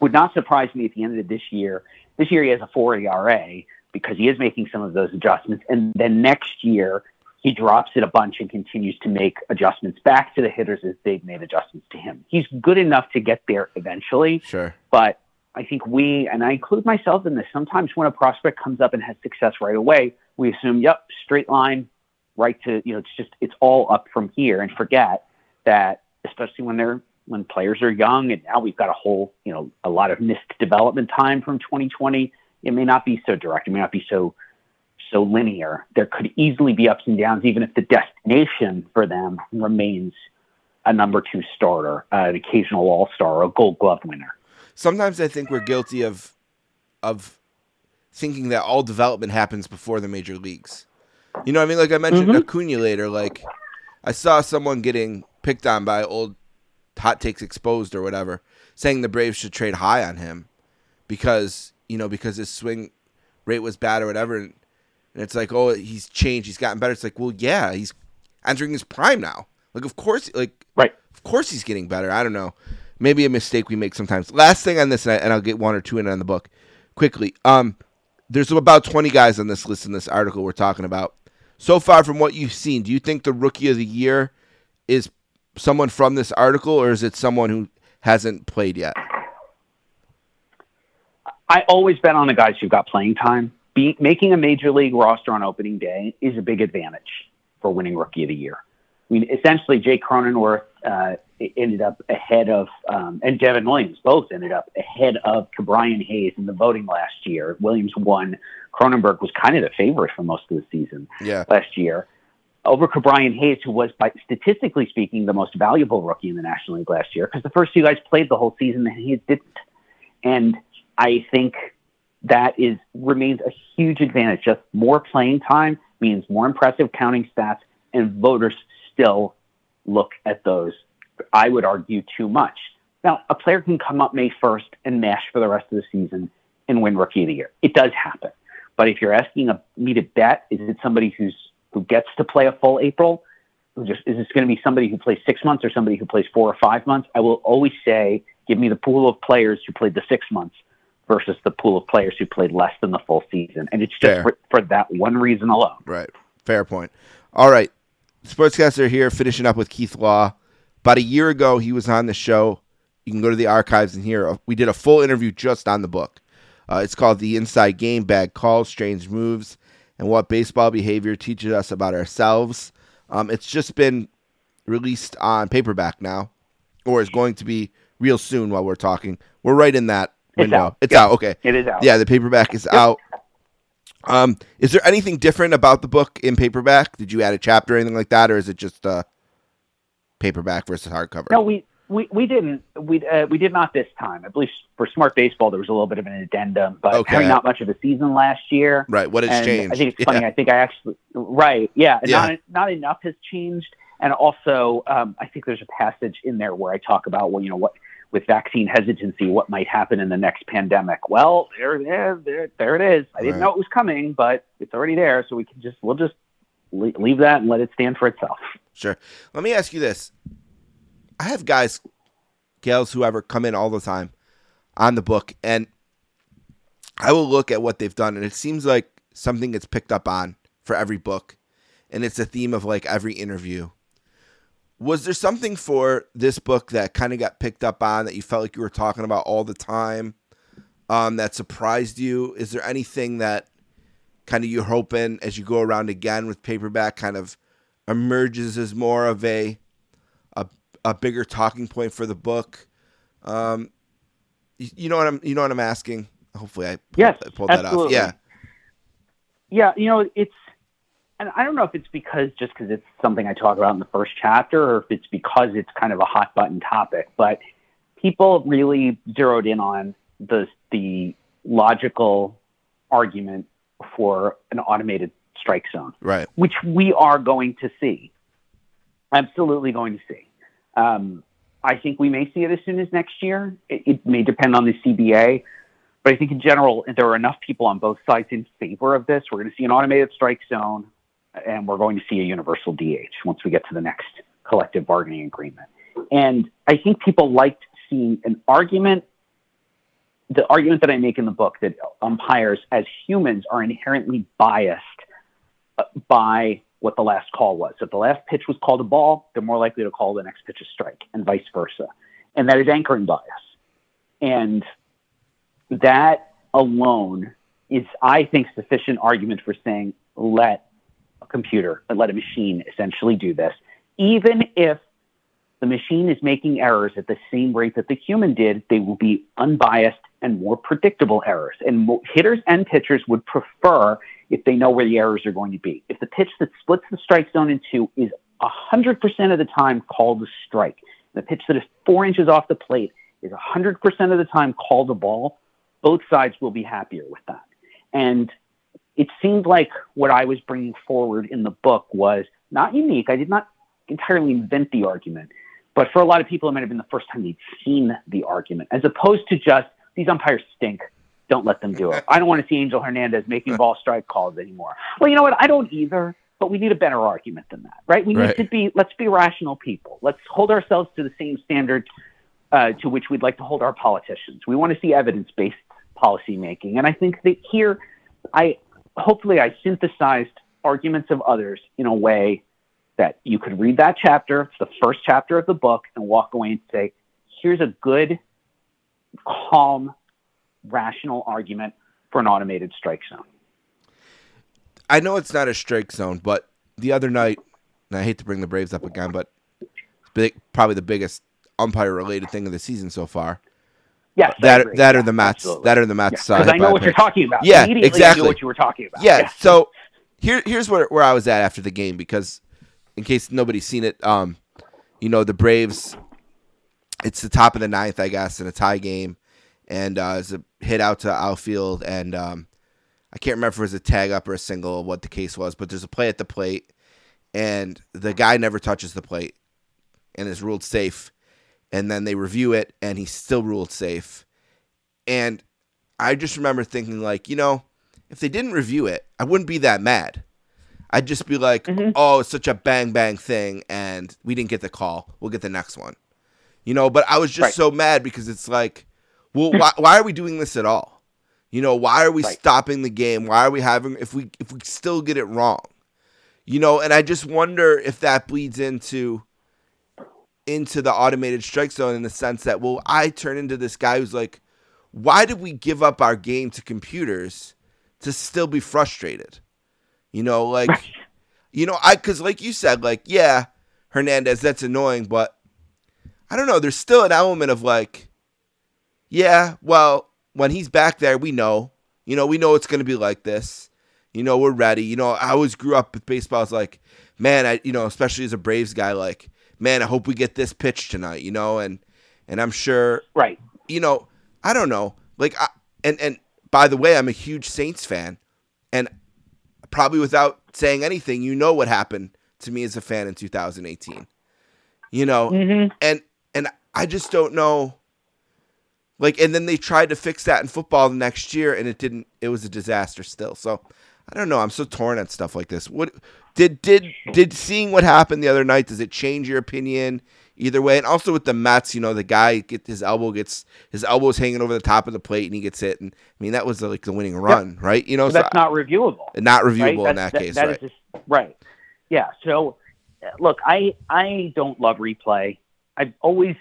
Would not surprise me at the end of this year. This year he has a four ERA because he is making some of those adjustments. And then next year he drops it a bunch and continues to make adjustments back to the hitters as they've made adjustments to him. He's good enough to get there eventually. Sure. But I think we, and I include myself in this, sometimes when a prospect comes up and has success right away, we assume, yep, straight line, right to, you know, it's just, it's all up from here and forget that, especially when they're, when players are young and now we've got a whole, you know, a lot of missed development time from 2020, it may not be so direct. It may not be so, so linear. There could easily be ups and downs, even if the destination for them remains a number two starter, uh, an occasional all star, a gold glove winner. Sometimes I think we're guilty of of thinking that all development happens before the major leagues. You know what I mean? Like I mentioned Mhm. Acuna later, like I saw someone getting picked on by old hot takes exposed or whatever, saying the Braves should trade high on him because, you know, because his swing rate was bad or whatever and, and it's like, oh, he's changed, he's gotten better. It's like, well, yeah, he's entering his prime now. Like of course like Right. of course he's getting better. I don't know. Maybe a mistake we make sometimes. Last thing on this, and, I'll get one or two in on the book quickly. Um, there's about 20 guys on this list in this article we're talking about. So far, from what you've seen, do you think the rookie of the year is someone from this article, or is it someone who hasn't played yet? I always bet on the guys who've got playing time. Be, making a major league roster on opening day is a big advantage for winning rookie of the year. I mean, essentially, Jake Cronenworth uh, ended up ahead of, um, and Devin Williams both ended up ahead of Brian Hayes in the voting last year. Williams won. Cronenworth was kind of the favorite for most of the season Yeah. last year over Brian Hayes, who was, by, statistically speaking, the most valuable rookie in the National League last year, because the first two guys played the whole season and Hayes didn't. And I think that is remains a huge advantage. Just more playing time means more impressive counting stats, and voters still look at those. I would argue too much. Now, a player can come up May 1st and mash for the rest of the season and win Rookie of the Year. It does happen. But if you're asking a, me to bet, is it somebody who's who gets to play a full April? Who just is this going to be somebody who plays six months or somebody who plays four or five months? I will always say, give me the pool of players who played the six months versus the pool of players who played less than the full season, and it's just for, for that one reason alone. Right. Fair point. All right. Sportscaster here, finishing up with Keith Law. About a year ago, he was on the show. You can go to the archives and hear. We did a full interview just on the book. Uh, it's called The Inside Game Bad Calls, Strange Moves, and What Baseball Behavior Teaches Us About Ourselves. Um, it's just been released on paperback now, or is going to be real soon while we're talking. We're right in that It's window. out. It's Yep. out. Okay. It is out. Yeah, the paperback is out. Um, is there anything different about the book in paperback? Did you add a chapter or anything like that, or is it just uh, paperback versus hardcover? No, we we, we didn't we uh, we did not this time. I believe for Smart Baseball there was a little bit of an addendum, but Okay. having not much of a season last year. Right. What has changed? I think it's Yeah. funny. I think I actually right. Yeah, Yeah. not not enough has changed, and also um, I think there's a passage in there where I talk about well, you know what with vaccine hesitancy what might happen in the next pandemic. Well, there, there, there, there it is. I didn't Right. know it was coming, but it's already there. So we can just, we'll just leave that and let it stand for itself. Sure. Let me ask you this. I have guys, gals, whoever come in all the time on the book, and I will look at what they've done, and it seems like something gets picked up on for every book, and it's a theme of like every interview. Was there something for this book that kind of got picked up on that you felt like you were talking about all the time um, that surprised you? Is there anything that kind of you're hoping as you go around again with paperback kind of emerges as more of a a, a bigger talking point for the book? Um, you, you know what I'm you know what I'm asking. Hopefully, I pulled, Yes, I pulled that off. Yeah, Yeah, you know, it's, and I don't know if it's because just because it's something I talk about in the first chapter, or if it's because it's kind of a hot button topic. But people really zeroed in on the the logical argument for an automated strike zone, right. which we are going to see. Absolutely going to see. Um, I think we may see it as soon as next year. It, it may depend on the CBA. But I think in general, there are enough people on both sides in favor of this. We're going to see an automated strike zone, and we're going to see a universal DH once we get to the next collective bargaining agreement. And I think people liked seeing an argument. The argument that I make in the book that umpires, as humans, are inherently biased uh, by what the last call was. If the last pitch was called a ball, they're more likely to call the next pitch a strike, and vice versa. And that is anchoring bias. And that alone is, I think, sufficient argument for saying let a computer, let a machine essentially do this, even if the machine is making errors at the same rate that the human did, they will be unbiased and more predictable errors. And hitters and pitchers would prefer if they know where the errors are going to be. If the pitch that splits the strike zone in two is 100% of the time called a strike, the pitch that is four inches off the plate is 100% of the time called a ball, both sides will be happier with that. And it seemed like what I was bringing forward in the book was not unique. I did not entirely invent the argument, but for a lot of people, it might have been the first time they'd seen the argument, as opposed to just these umpires stink. Don't let them do it. I don't want to see Angel Hernandez making ball strike calls anymore. Well, you know what? I don't either. But we need a better argument than that, right? We Right. need to be. Let's be rational people. Let's hold ourselves to the same standard uh, to which we'd like to hold our politicians. We want to see evidence-based policy making, and I think that here, I hopefully I synthesized arguments of others in a way that you could read that chapter. It's the first chapter of the book, and walk away and say, "Here's a good, calm, rational argument for an automated strike zone." I know it's not a strike zone, but the other night, and I hate to bring the Braves up again, but big, probably the biggest umpire related thing of the season so far. Yes, That that Yeah, or the Mets, absolutely. that are the Mets. uh, because hit I know what you're talking about. Yeah, exactly. what you were talking about. Yeah. So here, here's where, where I was at after the game because, in case nobody's seen it, um, you know the Braves. It's the top of the ninth, I guess, in a tie game, and uh, it's a hit out to outfield, and um, I can't remember if it was a tag up or a single, what the case was, but there's a play at the plate, and the guy never touches the plate, and is ruled safe, and then they review it, and he's still ruled safe, and I just remember thinking like, you know, if they didn't review it, I wouldn't be that mad. I'd just be like, oh, it's such a bang bang thing, and we didn't get the call. We'll get the next one. You know, but I was just Right. so mad because it's like, well, hmm. why, why are we doing this at all? You know, why are we Right. stopping the game? Why are we having if we if we still get it wrong? You know, and I just wonder if that bleeds into into the automated strike zone in the sense that well, I turn into this guy who's like, why did we give up our game to computers to still be frustrated? You know, like, you know, I because like you said, like, yeah, Hernandez, that's annoying, but I don't know. There's still an element of like, yeah, well, when he's back there, we know, you know, we know it's going to be like this. You know, we're ready. You know, I always grew up with baseball. I was like, man, I, you know, especially as a Braves guy, like, man, I hope we get this pitch tonight. You know, and and I'm sure right. you know, I don't know. Like, I, and and by the way, I'm a huge Saints fan, and probably without saying anything, you know what happened to me as a fan in 2018. You know, Mm-hmm. and and I just don't know like, and then they tried to fix that in football the next year, and it didn't. It was a disaster still. So I don't know. I'm so torn at stuff like this. What did did did seeing what happened the other night? Does it change your opinion either way? And also with the Mets, you know, the guy get his elbow gets his elbow's hanging over the top of the plate, and he gets hit. And I mean, that was like the winning run, right? You know, So that's not reviewable. not right? reviewable in That's- that, case, that right? just right. Yeah. So, look, I I don't love replay. I've always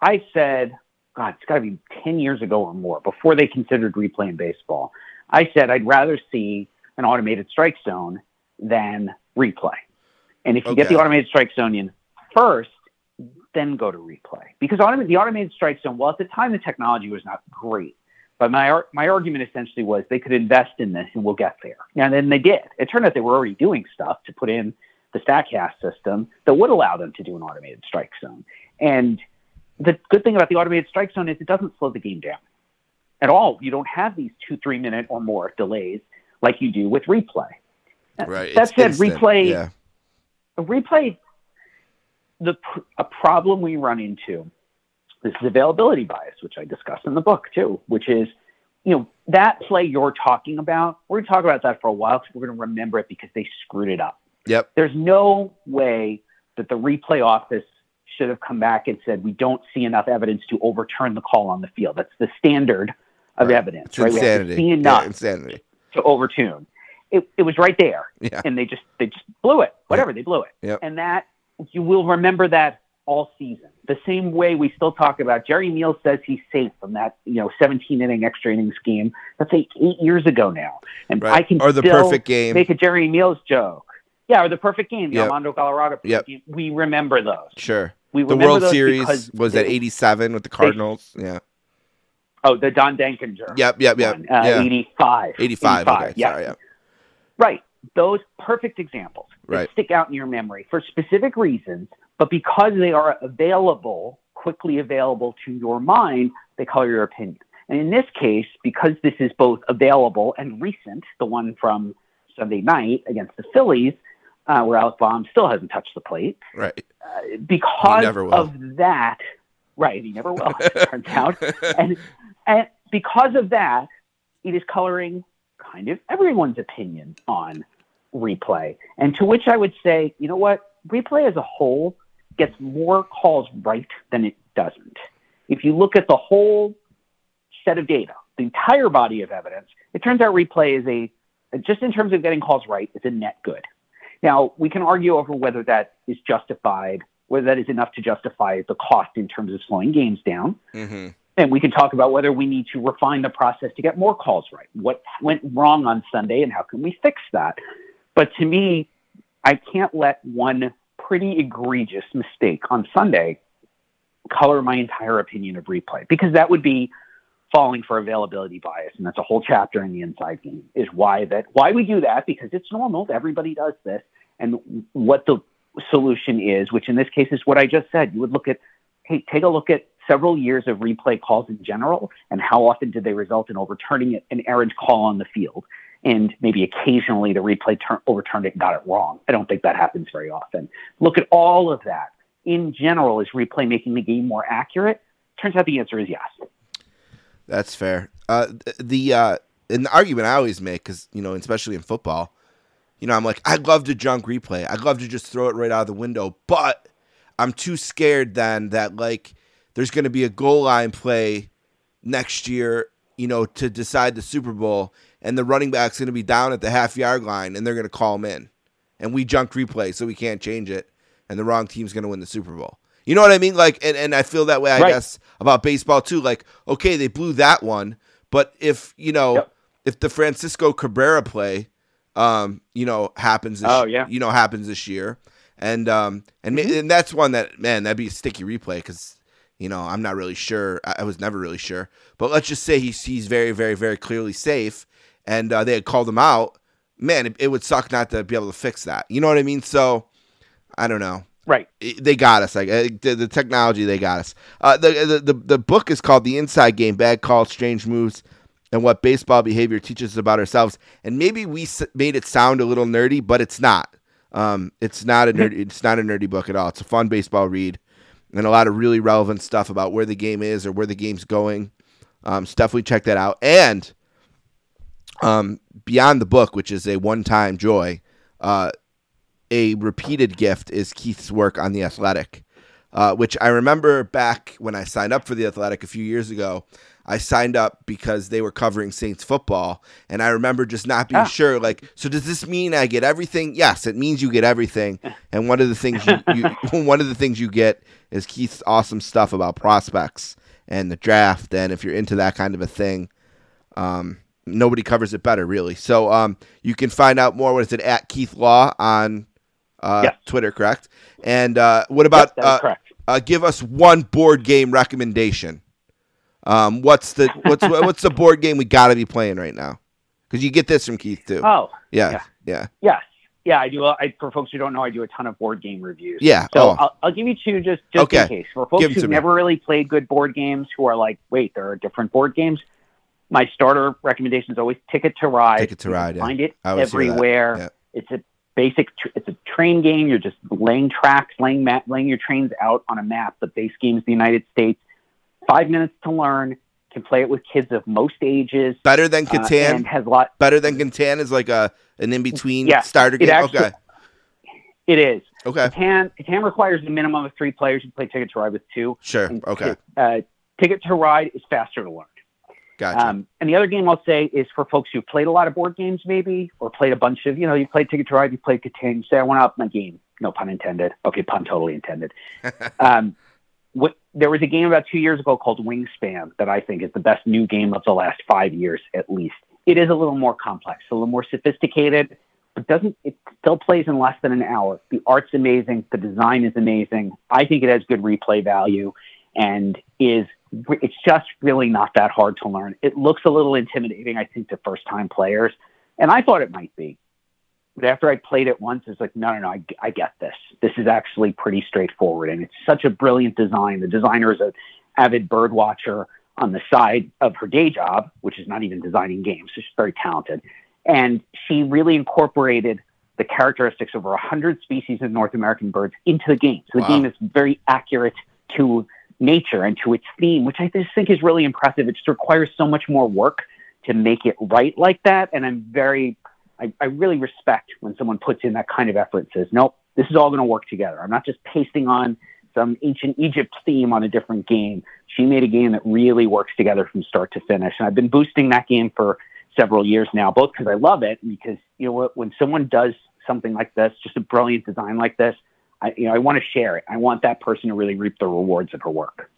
I said, God, it's got to be ten years ago or more before they considered replay in baseball. I said I'd rather see an automated strike zone than replay. And if you get the automated strike zone in first, then go to replay because automated, the automated strike zone. Well, at the time the technology was not great, but my my argument essentially was they could invest in this and we'll get there. And then they did. It turned out they were already doing stuff to put in the Statcast system that would allow them to do an automated strike zone. And the good thing about the automated strike zone is it doesn't slow the game down at all. You don't have these two, three minute or more delays like you do with replay. right. That It's said, instant. replay Yeah. a replay the a problem we run into this is availability bias which i discuss in the book too which is you know that play you're talking about we're going to talk about that for a while because we're going to remember it because they screwed it up Yep. there's no way that the replay office should have come back and said we don't see enough evidence to overturn the call on the field that's the standard of Right. evidence It's right we insanity. see Yeah, enough insanity. to overturn. It, it was right there, Yeah. and they just they just blew it. Whatever they blew it, Yep. and that you will remember that all season. The same way we still talk about Jerry Meals says he's safe from that you know 17 inning extra innings scheme. That's like eight years ago now, and Right. I can Or the still perfect game. make a Jerry Meals joke. Yeah, or the perfect game, the Yep. Armando Galarraga Yep. game. We remember those. Sure. We The World Series was they- at 87 with the Cardinals. Yeah. Oh, the Don Denkinger. Yep, yep, yep. one, uh, yeah. 85. 85. Okay. yeah. Sorry. Yeah. Right. Those perfect examples Right. stick out in your memory for specific reasons, but because they are available, quickly available to your mind, they color your opinion. And in this case, because this is both available and recent, the one from Sunday night against the Phillies, uh, where Alec Bohm still hasn't touched the plate, Right. Because of that, right? He never will. it turns out, and and because of that, it is coloring kind of everyone's opinion on replay. And to which I would say, you know what? Replay as a whole gets more calls right than it doesn't. If you look at the whole set of data, the entire body of evidence, it turns out replay is a just in terms of getting calls right, it's a net good. Now, we can argue over whether that is justified, whether that is enough to justify the cost in terms of slowing games down. hmm And we can talk about whether we need to refine the process to get more calls right. What went wrong on Sunday and how can we fix that? But to me, I can't let one pretty egregious mistake on Sunday color my entire opinion of replay because that would be falling for availability bias and that's a whole chapter in the inside game is why that why we do that because it's normal everybody does this and what the solution is which in this case is what i just said. You would look at hey take a look at several years of replay calls in general and how often did they result in overturning an errant call on the field. And maybe occasionally the replay turn, overturned it and got it wrong. I don't think that happens very often. Look at all of that. In general is replay making the game more accurate? Turns out the answer is yes. That's fair. Uh, the uh, the argument I always make, because you know, especially in football, you know, I'm like, I'd love to junk replay. I'd love to just throw it right out of the window, but I'm too scared then that like there's going to be a goal line play next year, you know, to decide the Super Bowl, and the running back's going to be down at the half yard line, and they're going to call him in, and we junk replay, so we can't change it, and the wrong team's going to win the Super Bowl. You know what I mean? Like, and, and I feel that way, I Right. guess, about baseball too. Like, okay, they blew that one, but if you know, Yep. if the Francisco Cabrera play, um, you know, happens, this, Oh, yeah. you know, happens this year, and um, and Mm-hmm. and that's one that man, that'd be a sticky replay because you know I'm not really sure. I, I was never really sure, but let's just say he's he's very very very clearly safe, and uh, they had called him out. Man, it, it would suck not to be able to fix that. You know what I mean? So I don't know right it- they got us. Like uh, the, the technology, they got us. Uh, the, the the the book is called "The Inside Game: Bad Calls, Strange Moves, and What Baseball Behavior Teaches Us About Ourselves." And maybe we s- made it sound a little nerdy, but it's not. Um, it's not a nerdy. It's not a nerdy book at all. It's a fun baseball read, and a lot of really relevant stuff about where the game is or where the game's going. Um, so definitely check that out. And um, Beyond the Book, which is a one time joy, uh, a repeated gift is Keith's work on The Athletic, uh, which I remember back when I signed up for The Athletic a few years ago. I signed up because they were covering Saints football, and I remember just not being Ah. sure. Like, so does this mean I get everything? Yes, it means you get everything. And one of the things you, you one of the things you get is Keith's awesome stuff about prospects and the draft. And if you're into that kind of a thing, um, nobody covers it better, really. So um, you can find out more. What is it at Keith Law on uh, Yes. Twitter? Correct. And uh, what about is uh, correct. uh, give us one board game recommendation? Um, what's the what's what's the board game we got to be playing right now? Because you get this from Keith too. Oh, yeah, yeah. yeah, yes. Yeah, I do. I, for folks who don't know, I do a ton of board game reviews. yeah. So oh, I'll, I'll give you two just, just Okay. in case. For folks Give 'em to who've never really played good board games who are like, wait, there are different board games. My starter recommendation is always Ticket to Ride. Ticket to Ride, yeah. Find it I always hear everywhere. Yeah. It's a basic. Tr- it's a train game. You're just laying tracks, laying map, laying your trains out on a map. The base game is the United States. Five minutes to learn. Can play it with kids of most ages. better than uh, Catan. and has a lot. better than Catan is like a an in between Yeah, starter game. actually- okay, It is. okay, Catan, Catan requires a minimum of three players. You play Ticket to Ride with two. sure, And okay, Ti- Uh, Ticket to Ride is faster to learn. gotcha. Um, and the other game I'll say is for folks who've played a lot of board games, maybe, or played a bunch of, you know, you played Ticket to Ride, you played Catan, you say, I want to up my game. No pun intended. Okay, pun totally intended. um, there was a game about two years ago called Wingspan that I think is the best new game of the last five years, at least. It is a little more complex, a little more sophisticated, but doesn't it still plays in less than an hour. The art's amazing, the design is amazing. I think it has good replay value, and is it's just really not that hard to learn. It looks a little intimidating, I think, to first time players, and I thought it might be. But after I played it once, it's like, no, no, no, I, I get this. This is actually pretty straightforward, and it's such a brilliant design. The designer is an avid bird watcher on the side of her day job, which is not even designing games. So she's very talented, and she really incorporated the characteristics of over 100 species of North American birds into the game. So the Wow. game is very accurate to nature and to its theme, which I just think is really impressive. It just requires so much more work to make it right like that. And I'm very, I, I really respect when someone puts in that kind of effort and says, nope, this is all going to work together. I'm not just pasting on some ancient Egypt theme on a different game. She made a game that really works together from start to finish. And I've been boosting that game for several years now, both because I love it and because, you know, what, when someone does something like this, just a brilliant design like this, I, you know, I want to share it. I want that person to really reap the rewards of her work.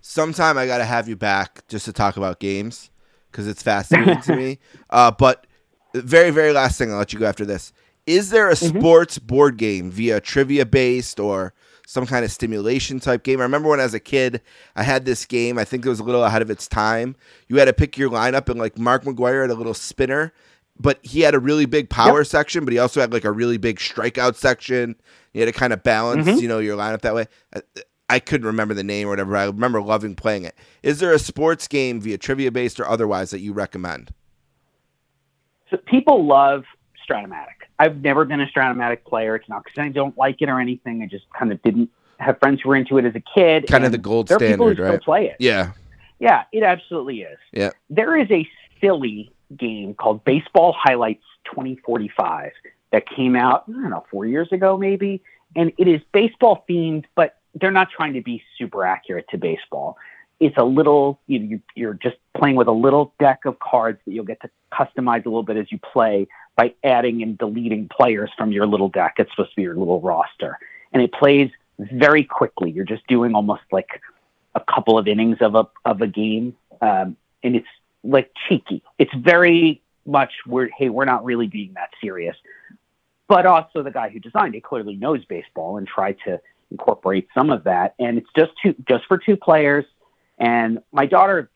Sometime I got to have you back just to talk about games because it's fascinating to me. Uh, but very, very last thing, I'll let you go after this. Is there a Mm-hmm. sports board game via trivia based or some kind of stimulation type game? I remember when I was a kid, I had this game. I think it was a little ahead of its time. You had to pick your lineup, and like Mark McGwire had a little spinner, but he had a really big power section, but he also had like a really big strikeout section. You had to kind of balance, Mm-hmm. you know, your lineup that way. I, I couldn't remember the name or whatever. I remember loving playing it. Is there a sports game via trivia based or otherwise that you recommend? So people love Strat-O-Matic. I've never been a Strat-O-Matic player. It's not because I don't like it or anything. I just kind of didn't have friends who were into it as a kid. Kind of the gold there are people who standard, still right? play it. Yeah. Yeah, it absolutely is. Yeah. There is a silly game called Baseball Highlights 2045 that came out, I don't know, four years ago maybe. And it is baseball themed, but they're not trying to be super accurate to baseball. It's a little, you you're just playing with a little deck of cards that you'll get to customize a little bit as you play by adding and deleting players from your little deck. It's supposed to be your little roster. And it plays very quickly. You're just doing almost like a couple of innings of a of a game, um, and it's like cheeky. It's very much we're hey we're not really being that serious, but also the guy who designed it clearly knows baseball and tried to incorporate some of that. And it's just two just for two players. And my daughter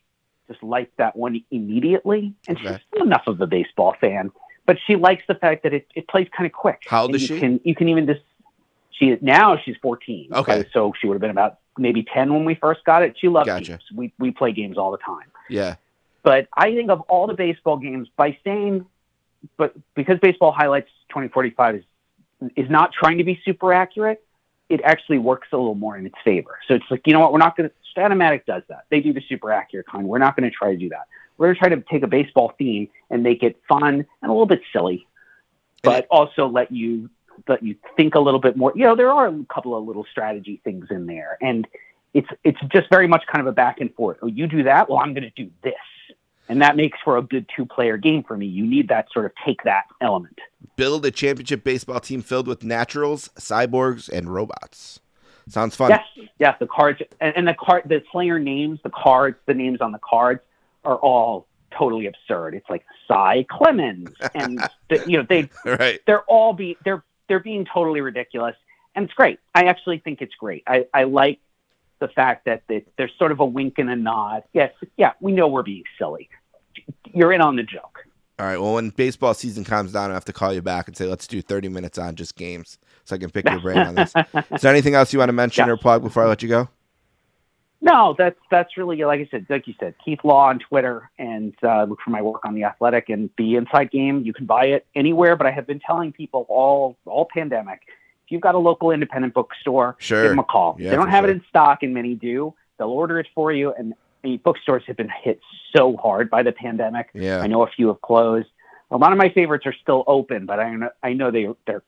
just liked that one immediately, and Okay. she's still enough of a baseball fan, but she likes the fact that it, it plays kind of quick. How old And is you she? Can, you can even just she now she's 14. Okay. so she would have been about maybe 10 when we first got it. She loves Gotcha. games. We we play games all the time. Yeah. But I think of all the baseball games by saying, but because Baseball Highlights 2045 is is not trying to be super accurate, it actually works a little more in its favor. So it's like, you know what, we're not going to, Strat-O-Matic does that. They do the super accurate kind. We're not going to try to do that. We're going to try to take a baseball theme and make it fun and a little bit silly, but also let you let you think a little bit more. You know, there are a couple of little strategy things in there, and it's it's just very much kind of a back and forth. Oh, you do that, well, I'm going to do this, and that makes for a good two player game for me. You need that sort of take that element. Build a championship baseball team filled with naturals, cyborgs, and robots. Sounds fun. Yes, yes. The cards and, and the card, the player names, the cards, the names on the cards are all totally absurd. It's like Cy Clemens, and the, you know they Right. they're all be they're they're being totally ridiculous, and it's great. I actually think it's great. I I like the fact that they, there's sort of a wink and a nod. Yes, yeah, we know we're being silly. You're in on the joke. All right. Well, when baseball season comes down, I have to call you back and say, let's do 30 minutes on just games so I can pick your brain on this. Is there anything else you want to mention Yeah. or plug before I let you go? No, that's that's really like I said, like you said, Keith Law on Twitter, and uh, look for my work on the Athletic and the Inside Game. You can buy it anywhere, but I have been telling people all all pandemic, if you've got a local independent bookstore, Sure. give them a call. Yeah, they don't have sure. it in stock, and many do. They'll order it for you. And Mean, bookstores have been hit so hard by the pandemic. Yeah. I know a few have closed. A lot of my favorites are still open, but I know I know they they're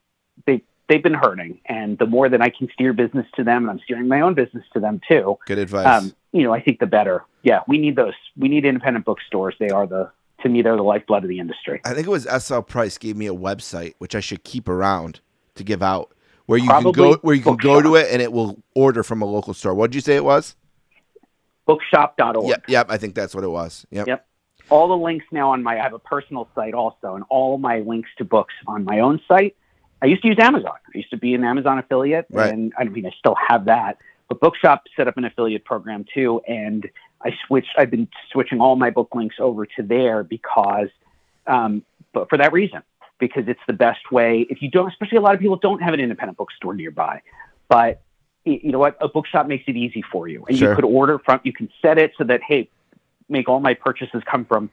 they they've been hurting. And the more that I can steer business to them, and I'm steering my own business to them too Good advice. um, you know, I think the better. Yeah, we need those. We need independent bookstores. They are the, to me, they're the lifeblood of the industry. I think it was SL Price gave me a website which I should keep around to give out where you Probably can go where you can go to it and it will order from a local store. What did you say it was? Bookshop.org. Yep, yep, I think that's what it was. Yep. Yep. All the links now on my, I have a personal site also, and all my links to books on my own site. I used to use Amazon. I used to be an Amazon affiliate, Right. and I mean, I still have that. But Bookshop set up an affiliate program too, and I switched. I've been switching all my book links over to there because, um, but for that reason, because it's the best way. If you don't, especially a lot of people don't have an independent bookstore nearby, but you know what? A bookshop makes it easy for you, and Sure. you could order from. You can set it so that hey, make all my purchases come from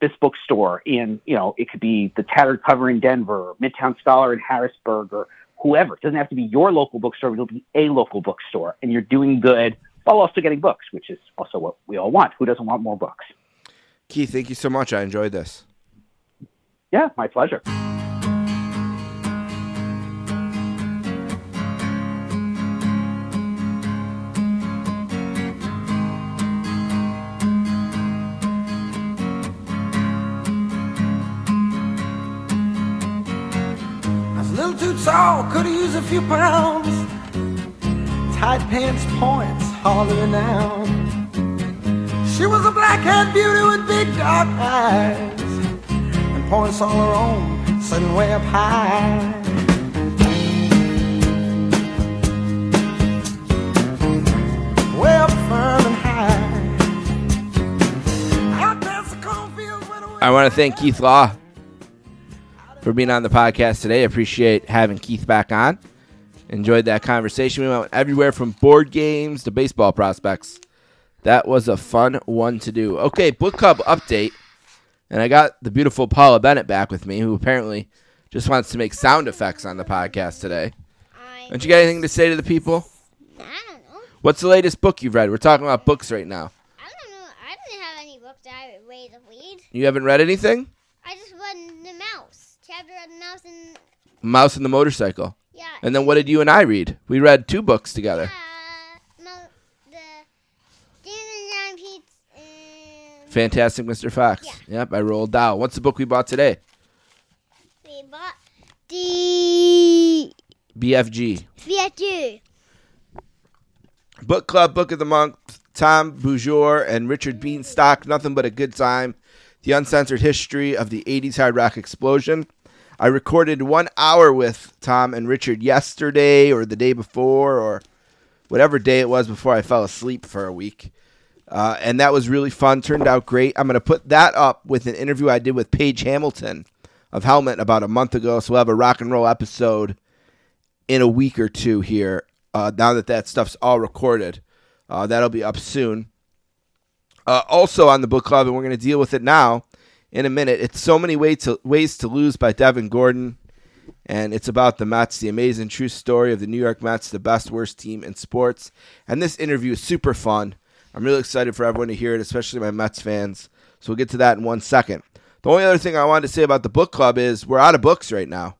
this bookstore in, you know, it could be the Tattered Cover in Denver, or Midtown Scholar in Harrisburg, or whoever. It doesn't have to be your local bookstore, it'll be a local bookstore. And you're doing good while also getting books, which is also what we all want. Who doesn't want more books? Keith, thank you so much. I enjoyed this. Yeah, my pleasure. Tall, could used a few pounds. Tight pants points, hollering out. She was a black-haired beauty with big dark eyes and points all her own, sitting way up high. I want to thank Keith Law for being on the podcast today. I appreciate having Keith back on. Enjoyed that conversation. We went everywhere from board games to baseball prospects. That was a fun one to do. Okay, book club update. And I got the beautiful Paula Bennett back with me, who apparently just wants to make sound effects on the podcast today. Don't you got anything to say to the people? I don't know. What's the latest book you've read? We're talking about books right now. I don't know. I didn't have any books that I read. You haven't read anything? I just read The Mouse. Chapter the Mouse and, Mouse and the Motorcycle. yeah. And then what did you and I read? We read two books together. Uh, Mo- the Giant Peach and Fantastic Mr. Fox. Yeah. Yep, I rolled down. What's the book we bought today? we bought the BFG. VFG. Book Club Book of the Month. Tom Beaujour and Richard Bienstock. Nothing but a good time. The uncensored history of the 80s hard rock explosion. I recorded one hour with Tom and Richard yesterday or the day before or whatever day it was before I fell asleep for a week. Uh, and that was really fun. Turned out great. I'm going to put that up with an interview I did with Page Hamilton of Helmet about a month ago. So we'll have a rock and roll episode in a week or two here. Uh, now that that stuff's all recorded, uh, that'll be up soon. Uh, also on the book club, and we're going to deal with it now in a minute. It's so many ways to ways to lose by Devin Gordon. and it's about the Mets, the amazing true story of the New York Mets, the best worst team in sports. And this interview is super fun. I'm really excited for everyone to hear it, especially my Mets fans. So we'll get to that in one second. The only other thing I wanted to say about the book club is we're out of books right now.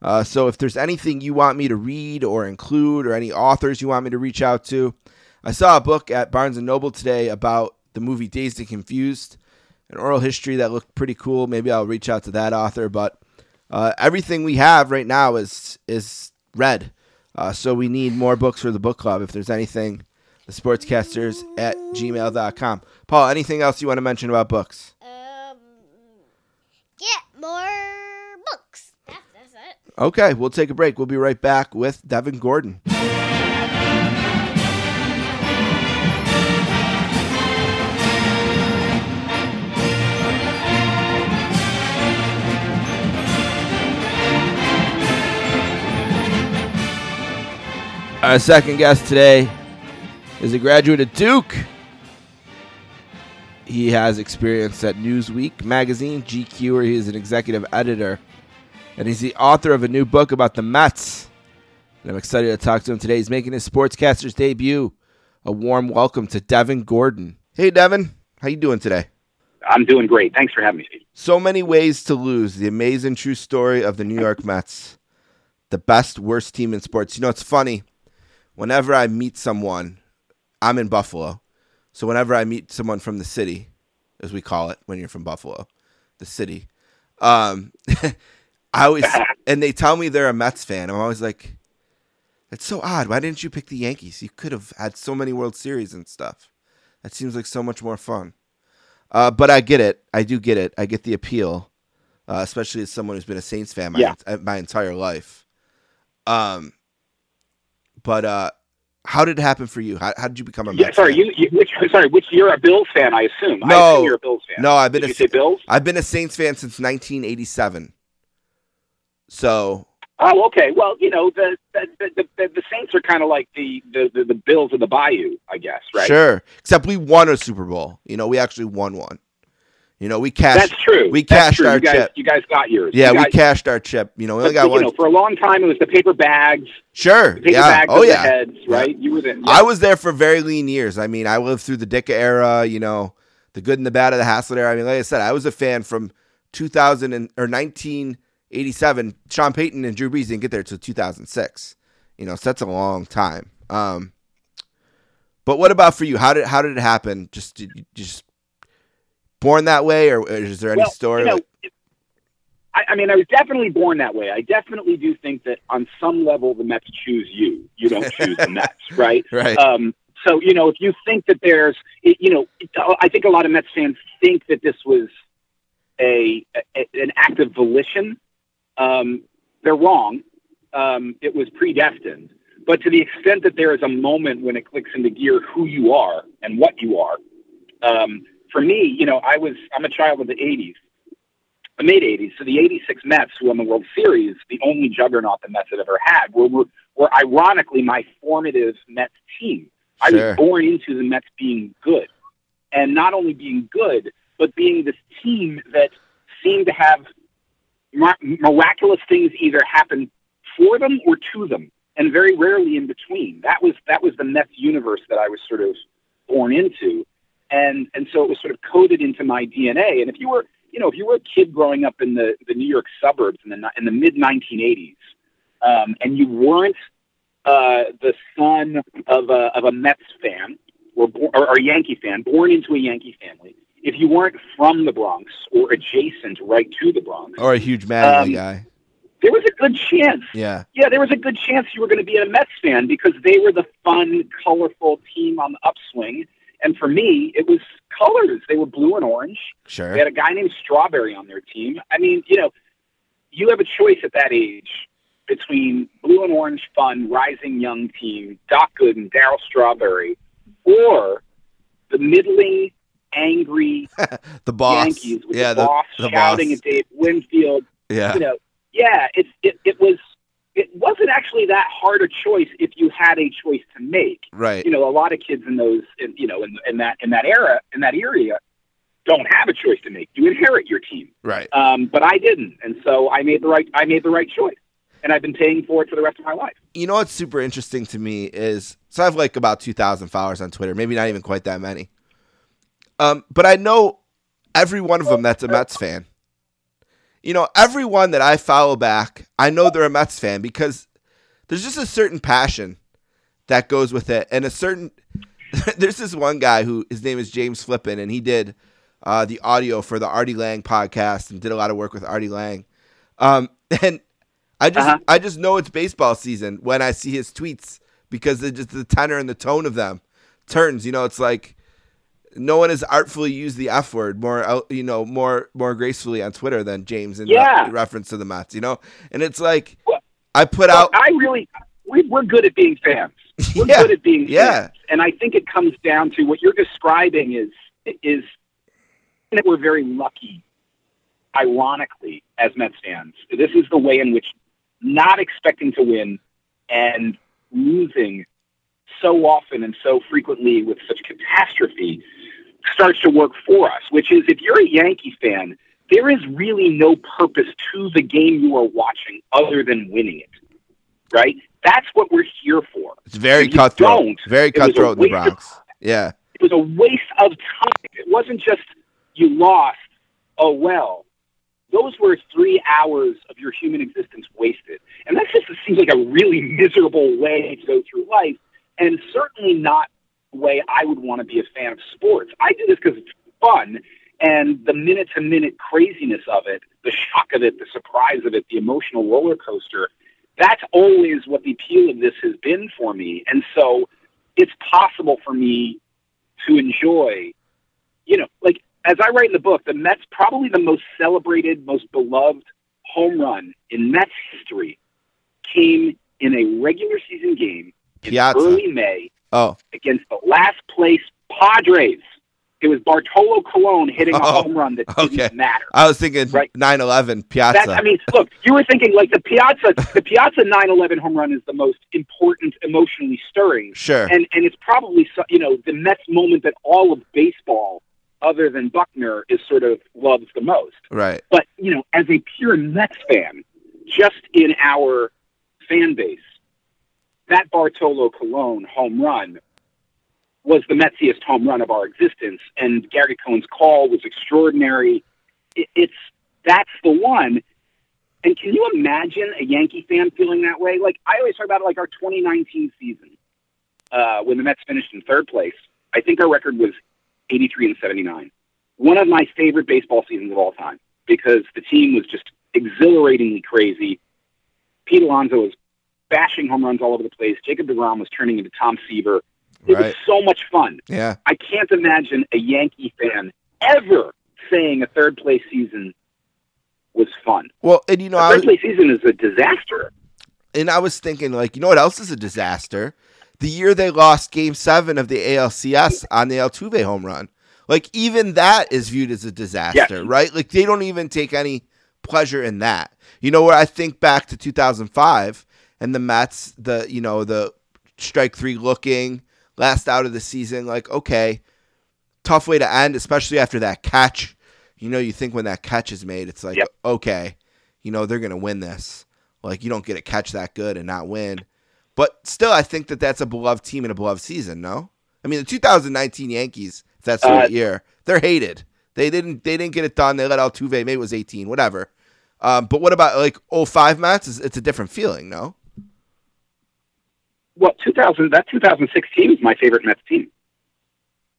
Uh, so if there's anything you want me to read or include, or any authors you want me to reach out to, I saw a book at Barnes and Noble today about the movie Dazed and Confused, an oral history that looked pretty cool. Maybe I'll reach out to that author, but uh, everything we have right now is is read. Uh, so we need more books for the book club. If there's anything, the sportscasters at gmail.com. Paul, anything else you want to mention about books? Um, get more books. That's it. Okay, we'll take a break. We'll be right back with Devin Gordon. Our second guest today is a graduate of Duke. He has experience at Newsweek magazine, GQ, where he is an executive editor and he's the author of a new book about the Mets. And I'm excited to talk to him today. He's making his sportscaster's debut. A warm welcome to Devin Gordon. Hey, Devin, how you doing today? I'm doing great. Thanks for having me, Steve. So many ways to lose. The amazing true story of the New York Mets, the best worst team in sports. You know, it's funny. Whenever I meet someone, I'm in Buffalo. So whenever I meet someone from the city, as we call it when you're from Buffalo, the city, um, I always and they tell me they're a Mets fan. I'm always like, that's so odd. Why didn't you pick the Yankees? You could have had so many World Series and stuff. That seems like so much more fun. Uh, but I get it. I do get it. I get the appeal, uh, especially as someone who's been a Saints fan my, Yeah. my entire life. Um, but uh, how did it happen for you? How, how did you become a Mets Yeah, sorry, fan? you, you which sorry, which you're a Bills fan, I assume. I No. assume you're a Bills fan. No, I've been Did a you say Bills? I've been a Saints fan since 1987. So Oh, okay. Well, you know, the the, the, the, the Saints are kind of like the, the, the, the Bills of the Bayou, I guess, right? Sure. Except we won a Super Bowl. You know, we actually won one. You know, we cashed. That's true. We cashed true. our you guys, chip. You guys got yours. Yeah, you we cashed our chip. You know, we only got you one. know, for a long time, it was the paper bags, sure. paper Yeah. bags Oh yeah. heads, right? You were the. yeah. I was there for very lean years. I mean, I lived through the Ditka era. You know, the good and the bad of the Haslett era. I mean, like I said, I was a fan from 2000 and, or 1987. Sean Payton and Drew Brees didn't get there until 2006. You know, so that's a long time. Um, but what about for you? How did how did it happen? Just did you just born that way, or is there any well, story? You know, I, I mean, I was definitely born that way. I definitely do think that on some level, the Mets choose you. You don't choose the Mets, right? right. Um, so you know, if you think that there's, you know, I think a lot of Mets fans think that this was a, a an act of volition. Um, they're wrong. Um, it was predestined. But to the extent that there is a moment when it clicks into gear who you are and what you are, um, for me, you know, I was I'm a child of the '80s, the mid '80s. So the '86 Mets, who won the World Series, the only juggernaut the Mets had ever had, were were, were ironically my formative Mets team. I was born into the Mets being good, and not only being good, but being this team that seemed to have miraculous things either happen for them or to them, and very rarely in between. That was that was the Mets universe that I was sort of born into, and and so it was sort of coded into my DNA. And if you were you know if you were a kid growing up in the the New York suburbs in the in the mid 1980s, um, and you weren't uh, the son of a of a Mets fan or, or, or a Yankee fan, born into a Yankee family. If you weren't from the Bronx or adjacent right to the Bronx, or a huge Mattingly um, guy. there was a good chance Yeah. yeah, there was a good chance you were going to be a Mets fan because they were the fun, colorful team on the upswing. And for me, it was colors. They were blue and orange. Sure. They had a guy named Strawberry on their team. I mean, you know, you have a choice at that age between blue and orange fun, rising young team, Doc Good and Darryl Strawberry, or the middling, angry the boss. Yankees with yeah. the, boss the shouting boss. at Dave Winfield Yeah. you know, yeah, it, it it was it wasn't actually that hard a choice if you had a choice to make. Right. You know, a lot of kids in those, in, you know, in, in that in that era, in that area, don't have a choice to make. You inherit your team, Right. um, but I didn't, and so I made the right I made the right choice. and I've been paying for it for the rest of my life. You know what's super interesting to me is so I have like about two thousand followers on Twitter, maybe not even quite that many. Um, but I know every one of them that's a Mets fan. You know, everyone that I follow back, I know they're a Mets fan because there's just a certain passion that goes with it, and a certain. there's this one guy who his name is James Flippin, and he did uh, the audio for the Artie Lange podcast and did a lot of work with Artie Lange. Um, and I just Uh-huh. I just know it's baseball season when I see his tweets because just the tenor and the tone of them turns. You know, it's like no one has artfully used the F word more uh, you know more more gracefully on Twitter than James in re- reference to the Mets. You know, and it's like Well- I put Well, out I really, we, we're good at being fans. We're Yeah, good at being yeah. fans, and I think it comes down to what you're describing is is that we're very lucky. Ironically, as Mets fans, this is the way in which not expecting to win and losing so often and so frequently with such catastrophe starts to work for us. Which is, if you're a Yankee fan, there is really no purpose to the game you are watching other than winning it. Right? That's what we're here for. it's very cutthroat, very cutthroat in the waste of Bronx. Yeah, It was a waste of time. It wasn't just you lost. Oh well. Those were three hours of your human existence wasted, and that just seems like a really miserable way to go through life, and certainly not way I would want to be a fan of sports. I do this because it's fun, and the minute to minute craziness of it, the shock of it, the surprise of it, the emotional roller coaster. That's always what the appeal of this has been for me, and so it's possible for me to enjoy, you know, like as I write in the book, the Mets probably the most celebrated, most beloved home run in Mets history came in a regular season game in Piazza. early May Oh, against the last place Padres. It was Bartolo Colon hitting a Oh, home run that didn't matter. I was thinking Right. 9/11 Piazza. That, I mean, look, you were thinking like the Piazza, the Piazza 9/11 home run is the most important, emotionally stirring sure. and and it's probably you know the Mets moment that all of baseball, other than Buckner, is sort of loves the most. right. But you know, as a pure Mets fan, just in our fan base, that Bartolo Colon home run was the Metsiest home run of our existence, and Gary Cohen's call was extraordinary. It, it's that's the one. And can you imagine a Yankee fan feeling that way? Like I always talk about, it, like our 2019 season uh, when the Mets finished in third place. I think our record was 83 and 79. One of my favorite baseball seasons of all time because the team was just exhilaratingly crazy. Pete Alonso was bashing home runs all over the place. Jacob DeGrom was turning into Tom Seaver. It was so much fun. Yeah. I can't imagine a Yankee fan ever saying a third place season was fun. Well, and you know, A I third was, place season is a disaster. and I was thinking, like, you know what else is a disaster? The year they lost Game Seven of the ALCS on the Altuve home run. Like, even that is viewed as a disaster, Yes. right? Like, they don't even take any pleasure in that. You know, where I think back to 2005 and the Mets, the you know the strike three looking last out of the season. Like, okay, tough way to end, especially after that catch. You know, you think when that catch is made, it's like, Yep. okay, you know, they're going to win this. Like, you don't get a catch that good and not win. But still, I think that that's a beloved team and a beloved season, no? I mean, the 2019 Yankees, if that's the Uh, right year, they're hated. They didn't they didn't get it done. They let Altuve, maybe it was 18, whatever. Um, but what about like 05 Mets? It's a different feeling, no? Well, 2000 that 2006 team is my favorite Mets team.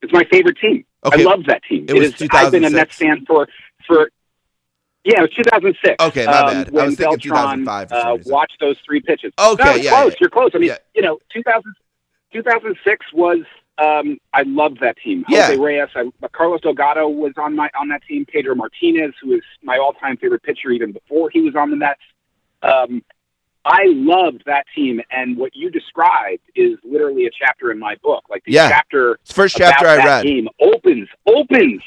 It's my favorite team. Okay. I love that team. It was is, I've been a Mets fan for for yeah, it was 2006. Okay, my um, bad. I was thinking Beltran, 2005 for uh, watched those three pitches. Okay, no, yeah, close. yeah. You're close. I mean, Yeah. you know, 2000, 2006 was. Um, I loved that team. Yeah. Jose Reyes, I, Carlos Delgado was on my on that team. Pedro Martinez, who is my all-time favorite pitcher, even before he was on the Mets. Um, I loved that team, and what you described is literally a chapter in my book. Like the Yeah. chapter It's first chapter I that read. game opens opens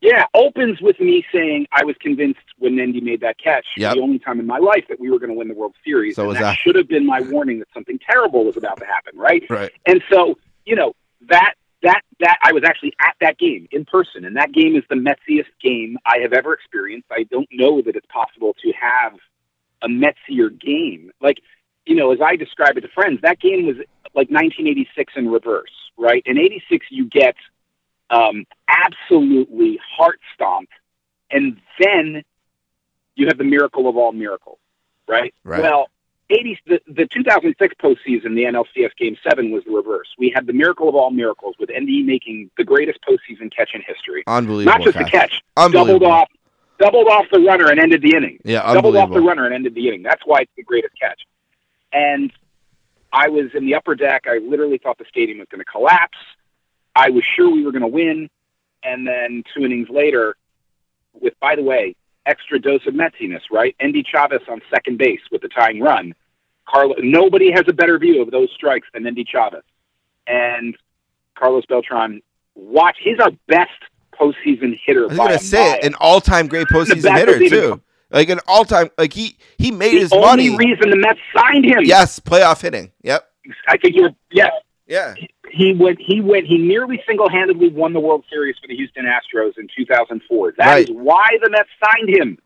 yeah opens with me saying I was convinced when Endy made that catch Yep. the only time in my life that we were going to win the World Series So and was that I. should have been my warning that something terrible was about to happen right Right. and so you know that that that I was actually at that game in person and that game is the metsiest game I have ever experienced I don't know that it's possible to have a Metsier game. Like, you know, as I describe it to friends, that game was like 1986 in reverse, right? In 86, you get um, absolutely heart stomped, and then you have the miracle of all miracles, right? Right. Well, 80, the, the 2006 postseason, the NLCS Game 7 was the reverse. We had the miracle of all miracles with Endy making the greatest postseason catch in history. Unbelievable. Not just a catch, Unbelievable. doubled off, doubled off the runner and ended the inning. Yeah, doubled off the runner and ended the inning. That's why it's the greatest catch. And I was in the upper deck. I literally thought the stadium was going to collapse. I was sure we were going to win. And then two innings later, with by the way, extra dose of Metsiness, right? Endy Chavez on second base with the tying run. Carlos, nobody has a better view of those strikes than Endy Chavez. And Carlos Beltran, watch. He's our best postseason hitter. I was gonna say mile. it, an all-time great postseason hitter even- too. Like an all-time, like he he made the his only money. reason the Mets signed him. Yes, playoff hitting. Yep. I think you were. Yes, Yeah. he went. He went. He nearly single-handedly won the World Series for the Houston Astros in 2004. That is Right. why the Mets signed him.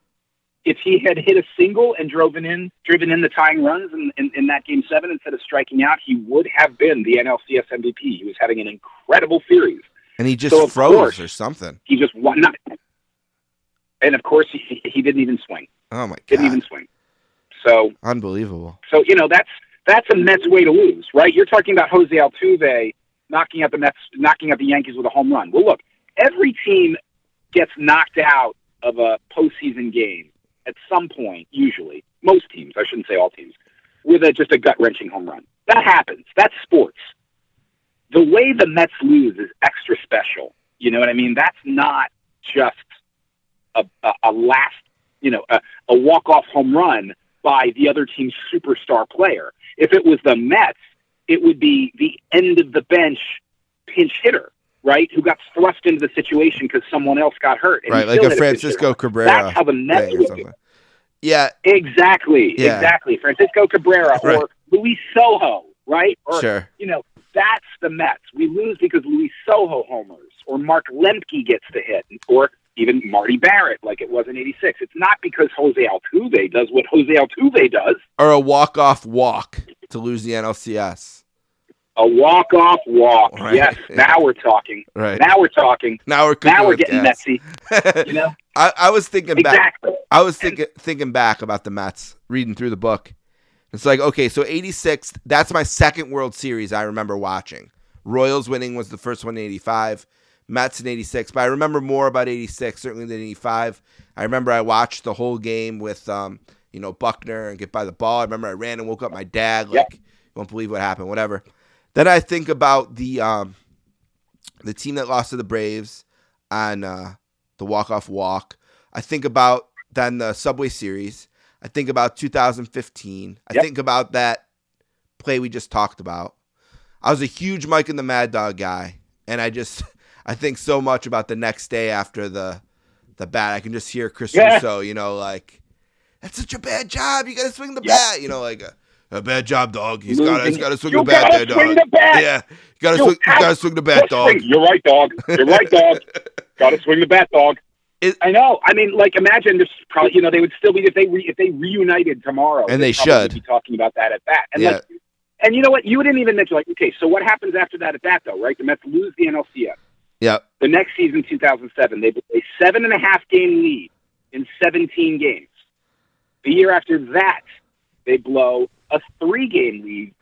If he had hit a single and driven in, driven in the tying runs in, in, in that Game Seven instead of striking out, he would have been the NLCS MVP. He was having an incredible series. And he just So, froze course- or something. He just won. Not, and of course, he, he didn't even swing. Oh my god! Didn't even swing. So Unbelievable. So you know that's that's a Mets way to lose, right? You're talking about Jose Altuve knocking out the Mets, knocking out the Yankees with a home run. Well, look, every team gets knocked out of a postseason game at some point. Usually, most teams, I shouldn't say all teams, with a, just a gut wrenching home run. That happens. That's sports. The way the Mets lose is extra special. You know what I mean? That's not just a, a, a last, you know, a, a walk off home run by the other team's superstar player. If it was the Mets, it would be the end of the bench pinch hitter, right? Who got thrust into the situation because someone else got hurt. Right, like a Francisco hitter. Cabrera That's how the Mets would do. Yeah, Exactly, Yeah. exactly. Francisco Cabrera Right. or Luis Sojo, right? Or sure. you know, that's the Mets. We lose because Luis Sojo homers, or Mark Lemke gets the hit, or even Marty Barrett, like it was in '86. It's not because Jose Altuve does what Jose Altuve does. Or a walk-off walk to lose the NLCS. A walk-off walk. Right. Yes, now we're talking. Right. Now we're talking. Now we're Now we're getting gas. messy. You know, I, I was thinking back. I was thinking thinking back about the Mets, reading through the book. It's like, okay, so 86, that's my second World Series I remember watching. Royals winning was the first one in 85, Mets in 86, but I remember more about 86 certainly than 85. I remember I watched the whole game with um, you know, Buckner and get by the ball. I remember I ran and woke up my dad like, you won't believe what happened, whatever. Then I think about the um the team that lost to the Braves on uh, the walk-off walk. I think about then the Subway Series. I think about 2015. I Yep. think about that play we just talked about. I was a huge Mike and the Mad Dog guy, and I just I think so much about the next day after the the bat. I can just hear Chris Yeah. Russo, you know, like that's such a bad job. You got to swing the Yep. bat, you know, like a, a bad job, dog. He's got he's got to swing You the bat there, dog. the bat. Yeah, you got to swing, you got to swing the bat, dog. swing. You're right, dog. You're right, dog. Got to swing the bat, dog. It- I know. I mean, like, imagine this. Probably, you know, they would still be if they re, if they reunited tomorrow, And they should. be talking about that at bat. And Yeah. like, and you know what? You didn't even mention like, okay, so what happens after that at bat though, right? The Mets lose the NLCS. Yeah. The next season, 2007, they a seven and a half game lead in 17 games. The year after that, they blow a three game lead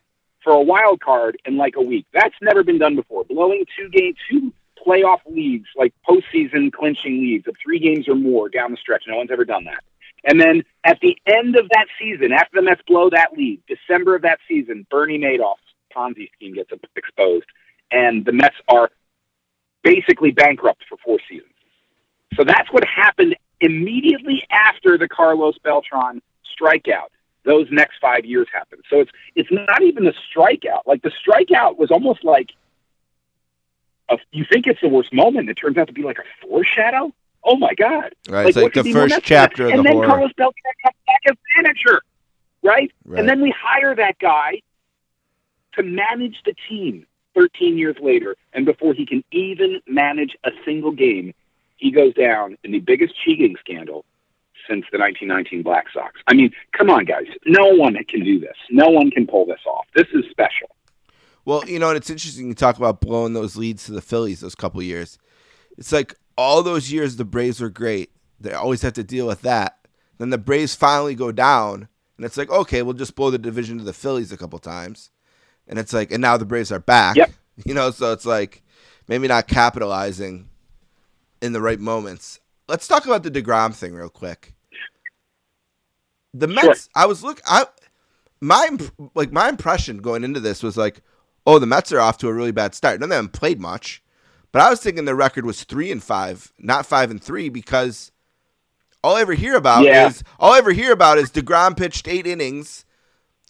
for a wild card in like a week. That's never been done before. Blowing two game, two playoff leads, like postseason clinching leads of three games or more down the stretch. No one's ever done that. And then at the end of that season, after the Mets blow that lead, December of that season, Bernie Madoff's Ponzi scheme gets exposed, and the Mets are basically bankrupt for four seasons. So that's what happened immediately after the Carlos Beltran strikeout. Those next five years happened. So it's it's not even the strikeout. Like the strikeout was almost like a, you think it's the worst moment. It turns out to be like a foreshadow. Oh my God! Right. It's like the could be more first messed with that? chapter of and then. Carlos Beltran comes back as manager, right? Right. And then we hire that guy to manage the team 13 years later. And before he can even manage a single game, he goes down in the biggest cheating scandal since the 1919 Black Sox. I mean, come on, guys. No one can do this. No one can pull this off. This is special. Well, you know, and it's interesting you talk about blowing those leads to the Phillies those couple years. It's like all those years the Braves were great. They always have to deal with that. Then the Braves finally go down, and it's like, okay, we'll just blow the division to the Phillies a couple times. And it's like, and now the Braves are back. Yep. You know, so it's like maybe not capitalizing in the right moments. Let's talk about the Degrom thing real quick. The Mets. I was look. I my like my impression going into this was like, oh, the Mets are off to a really bad start. None of them played much, but I was thinking their record was three and five, not five and three, because all I ever hear about Yeah. is all I ever hear about is Degrom pitched eight innings.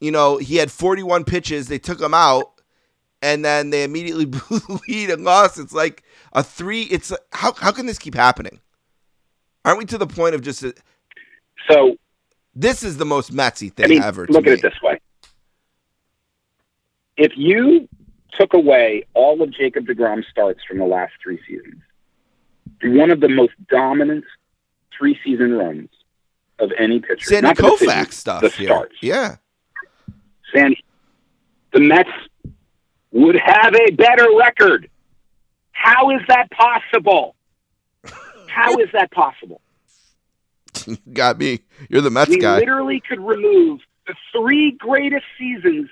You know, he had forty-one pitches. They took him out, and then they immediately blew the lead and lost. It's like a three. It's how how can this keep happening? Aren't we to the point of just a, So, this is the most Metsy thing I mean, ever? Look me. at it this way. If you took away all of Jacob DeGrom's starts from the last three seasons, one of the most dominant three season runs of any pitcher. Sandy not Koufax stuff the here. starts. Yeah. Sandy, the Mets would have a better record. How is that possible? How is that possible? You got me. You're the Mets we guy. literally could remove the three greatest seasons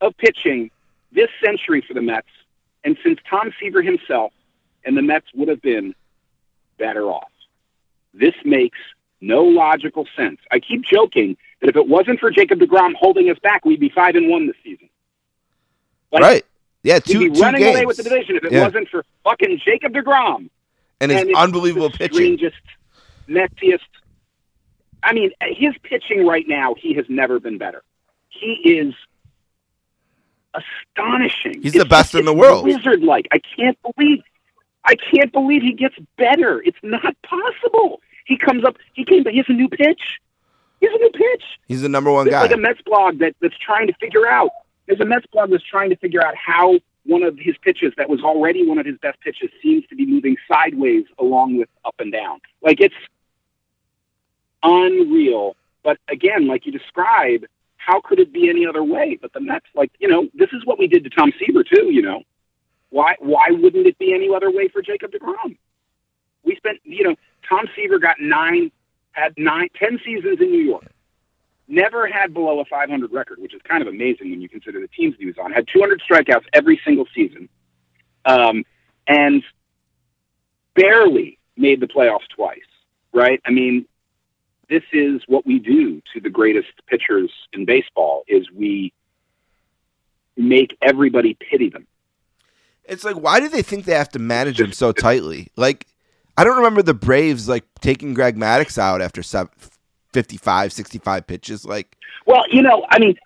of pitching this century for the Mets, and since Tom Seaver himself, and the Mets would have been better off. This makes no logical sense. I keep joking that if it wasn't for Jacob DeGrom holding us back, we'd be five and one this season. Like, right. Yeah, two, We'd be two running games. away with the division if it Yeah. wasn't for fucking Jacob DeGrom and his and unbelievable the pitching. strangest, messiest. I mean, his pitching right now, he has never been better. He is astonishing. He's the best just- in the it's world. Wizard-like. I can't believe. I can't believe he gets better. It's not possible. He comes up. He came. He has a new pitch. He has a new pitch. He's the number one There's guy. like a Mets blog that, that's trying to figure out. There's a Mets blog that's trying to figure out how one of his pitches that was already one of his best pitches seems to be moving sideways along with up and down. Like it's unreal. But again, like you describe, how could it be any other way? But the Mets, like you know, this is what we did to Tom Seaver too. You know, why why wouldn't it be any other way for Jacob Degrom? We spent, you know, Tom Seaver got nine, had nine, ten seasons in New York never had below a 500 record, which is kind of amazing when you consider the teams he was on. Had 200 strikeouts every single season, um, and barely made the playoffs twice. Right? I mean, this is what we do to the greatest pitchers in baseball: is we make everybody pity them. It's like, why do they think they have to manage him so tightly? Like, I don't remember the Braves like taking Greg Maddux out after sev- 55, 65 pitches. Like, Well, you know, I mean,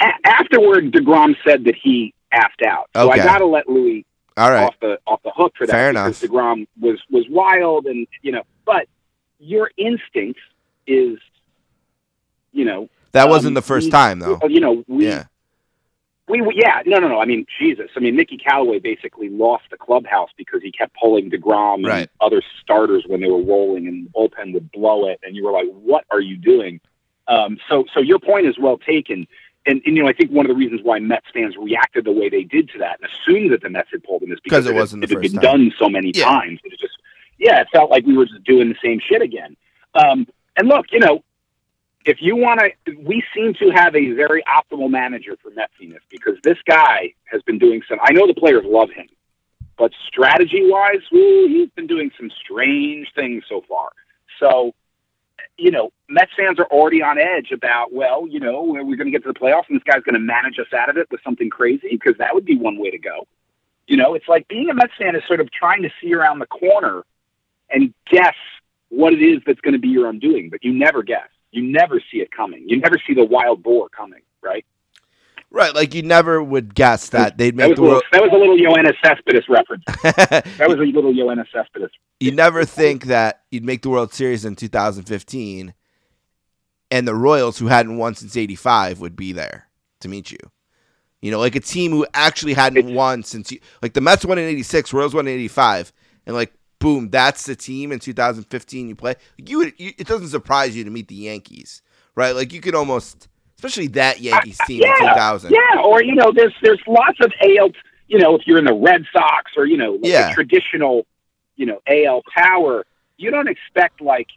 a- afterward, Degrom said that he asked out. So Okay. I got to let Louis all right, off the off the hook for that Fair because enough. Degrom was was wild and you know, but your instinct is, you know, that um, wasn't the first we- time though. You know, we, Yeah, we we yeah no no no. I mean Jesus. I mean Mickey Callaway basically lost the clubhouse because he kept pulling Degrom and Right. other starters when they were rolling and the bullpen would blow it and you were like, what are you doing? Um, so so your point is well taken. And, and you know, I think one of the reasons why Mets fans reacted the way they did to that and assumed that the Mets had pulled them is because it had- wasn't it had been time. done so many Yeah. times. It just, yeah, it felt like we were just doing the same shit again. Um, and look, you know, if you want to, we seem to have a very optimal manager for Metsiness because this guy has been doing some. I know the players love him, but strategy wise, he's been doing some strange things so far. So, you know, Mets fans are already on edge about, well, you know, we're going to get to the playoffs and this guy's going to manage us out of it with something crazy because that would be one way to go. You know, it's like being a Mets fan is sort of trying to see around the corner and guess what it is that's going to be your undoing, but you never guess. You never see it coming. You never see the wild boar coming, right? right. Like you never would guess that they'd That make was, the little, world. that was a little Yoenis Cespedes reference. That was a little Yoenis Cespedes. you never think that you'd make the World Series in 2015, and the Royals, who hadn't won since '85, would be there to meet you. You know, like a team who actually hadn't It's- won since you, like the Mets won in '86, Royals won in '85, and like boom, that's the team in 2015 you play. You, would, you it doesn't surprise you to meet the Yankees, right? Like you could almost, especially that Yankees team yeah, in 2000. Yeah, or you know, there's there's lots of AL. You know, if you're in the Red Sox or you know, like Yeah. the traditional, you know, AL power, you don't expect like.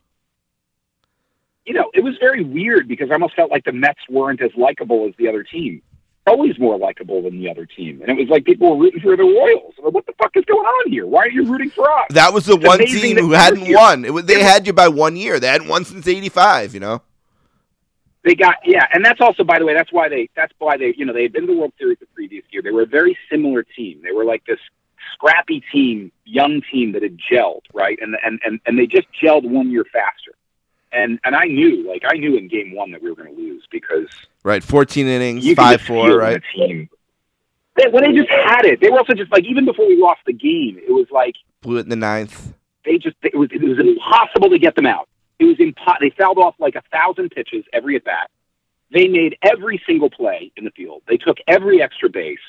You know, it was very weird because I almost felt like the Mets weren't as likable as the other team. Always more likable than the other team, and it was like people were rooting for the Royals. Like, what the fuck is going on here? Why are you rooting for us? That was the It's one team who hadn't won. It was, they had you by one year. They hadn't won since '85. You know. They got yeah, and that's also by the way, that's why they that's why they you know they had been to the World Series the previous year. They were a very similar team. They were like this scrappy team, young team that had gelled right, and and and and they just gelled one year faster. And and I knew like I knew in game one that we were going to lose because Right, 14 innings, five four. Right. team. They, when they just had it, they were also just like even before we lost the game, it was like Blew it in the ninth. they just it was it was impossible to get them out. It was impo- They fouled off like a thousand pitches every at bat. They made every single play in the field. They took every extra base.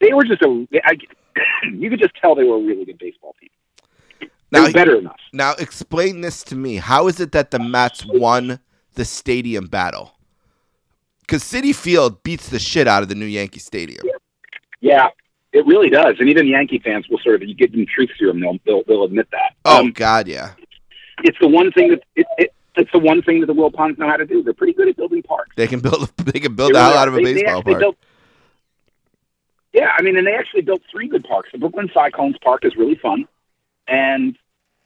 They were just a. I, you could just tell they were a really good baseball team. They Now, better than us. now explain this to me. How is it that the Mets won the stadium battle? Because Citi Field beats the shit out of the new Yankee Stadium. Yeah, it really does. And even Yankee fans will sort of you give them truth serum, they'll they'll, they'll admit that. Oh Um, God, yeah. it's the one thing that it, it, it's the one thing that the Wilpons know how to do. They're pretty good at building parks. They can build. They can build They the hell out of a They- they baseball actually park. built- yeah, I mean, and they actually built three good parks. The Brooklyn Cyclones Park is really fun, and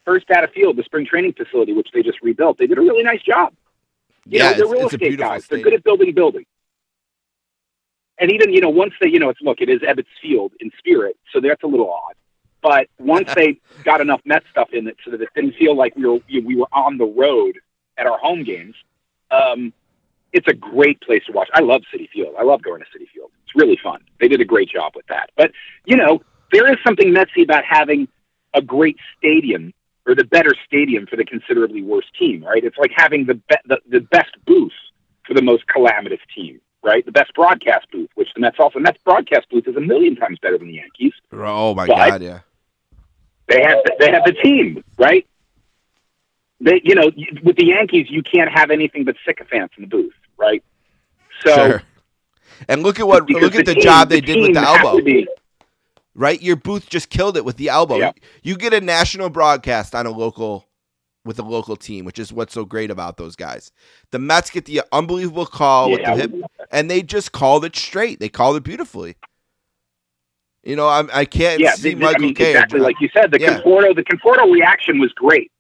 First Data Field, the spring training facility, which they just rebuilt, they did a really nice job. You yeah, know, they're real estate guys. They're good at building buildings. And even you know, once they you know, it's look, it is Ebbets Field in spirit, so that's a little odd. But once they got enough Met stuff in it, so that it didn't feel like we were we were on the road at our home games, um, it's a great place to watch. I love Citi Field. I love going to Citi Field. It's really fun. They did a great job with that. But you know, there is something messy about having a great stadium or the better stadium for the considerably worse team, right? It's like having the be- the, the best booth for the most calamitous team, right? The best broadcast booth, which the Mets also Mets broadcast booth is a million times better than the Yankees. Oh my God, yeah. They have the, they have the team, right? They you know with the Yankees you can't have anything but sycophants in the booth, right? So Sure. And look at what look at the team- job they did with the elbow. Right? Your booth just killed it with the elbow. Yeah. You, get a national broadcast on a local with a local team, which is what's so great about those guys. The Mets get the unbelievable call with the hip, and they just called it straight. They called it beautifully. You know, I'm, I can't yeah, see the- Michael I mean, exactly like you said. The Yeah. Conforto, the Conforto reaction was great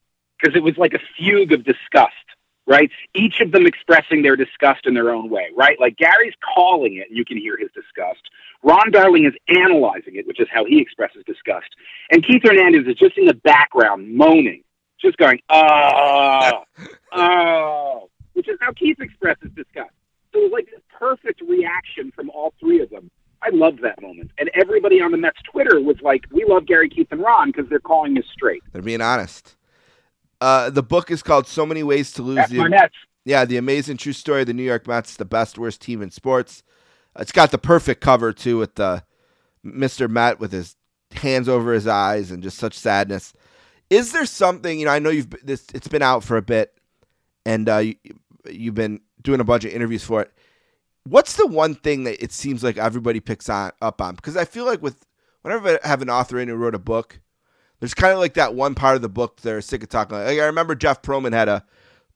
because it was like a fugue of disgust, right? Each of them expressing their disgust in their own way, right? Like Gary's calling it, and you can hear his disgust. Ron Darling is analyzing it, which is how he expresses disgust, and Keith Hernandez is just in the background moaning, just going, "Oh, oh," which is how Keith expresses disgust. So it was like this perfect reaction from all three of them. I loved that moment. And everybody on the Mets Twitter was like, we love Gary, Keith, and Ron because they're calling us straight. They're being honest. Uh, the book is called "So Many Ways to Lose." That's The-. Yeah, the amazing true story of the New York Mets, the best worst team in sports. It's got the perfect cover too, with the Mr. Met with his hands over his eyes and just such sadness. Is there something you know? I know you've this. It's been out for a bit, and uh, you, you've been doing a bunch of interviews for it. What's the one thing that it seems like everybody picks on up on? Because I feel like with whenever I have an author in who wrote a book, there's kind of like that one part of the book they're sick of talking. Like I remember Jeff Pearlman had a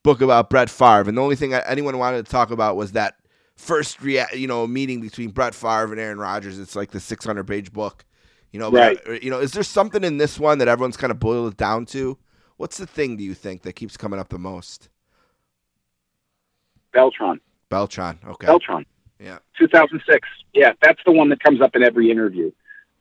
book about Brett Favre, and the only thing anyone wanted to talk about was that first rea- you know meeting between Brett Favre and Aaron Rodgers. It's like the 600 page book, you know. but, uh, you know, is there something in this one that everyone's kind of boiled it down to? What's the thing do you think that keeps coming up the most? Beltran. Beltran. Okay. Beltran. Yeah. 2006. Yeah, that's the one that comes up in every interview.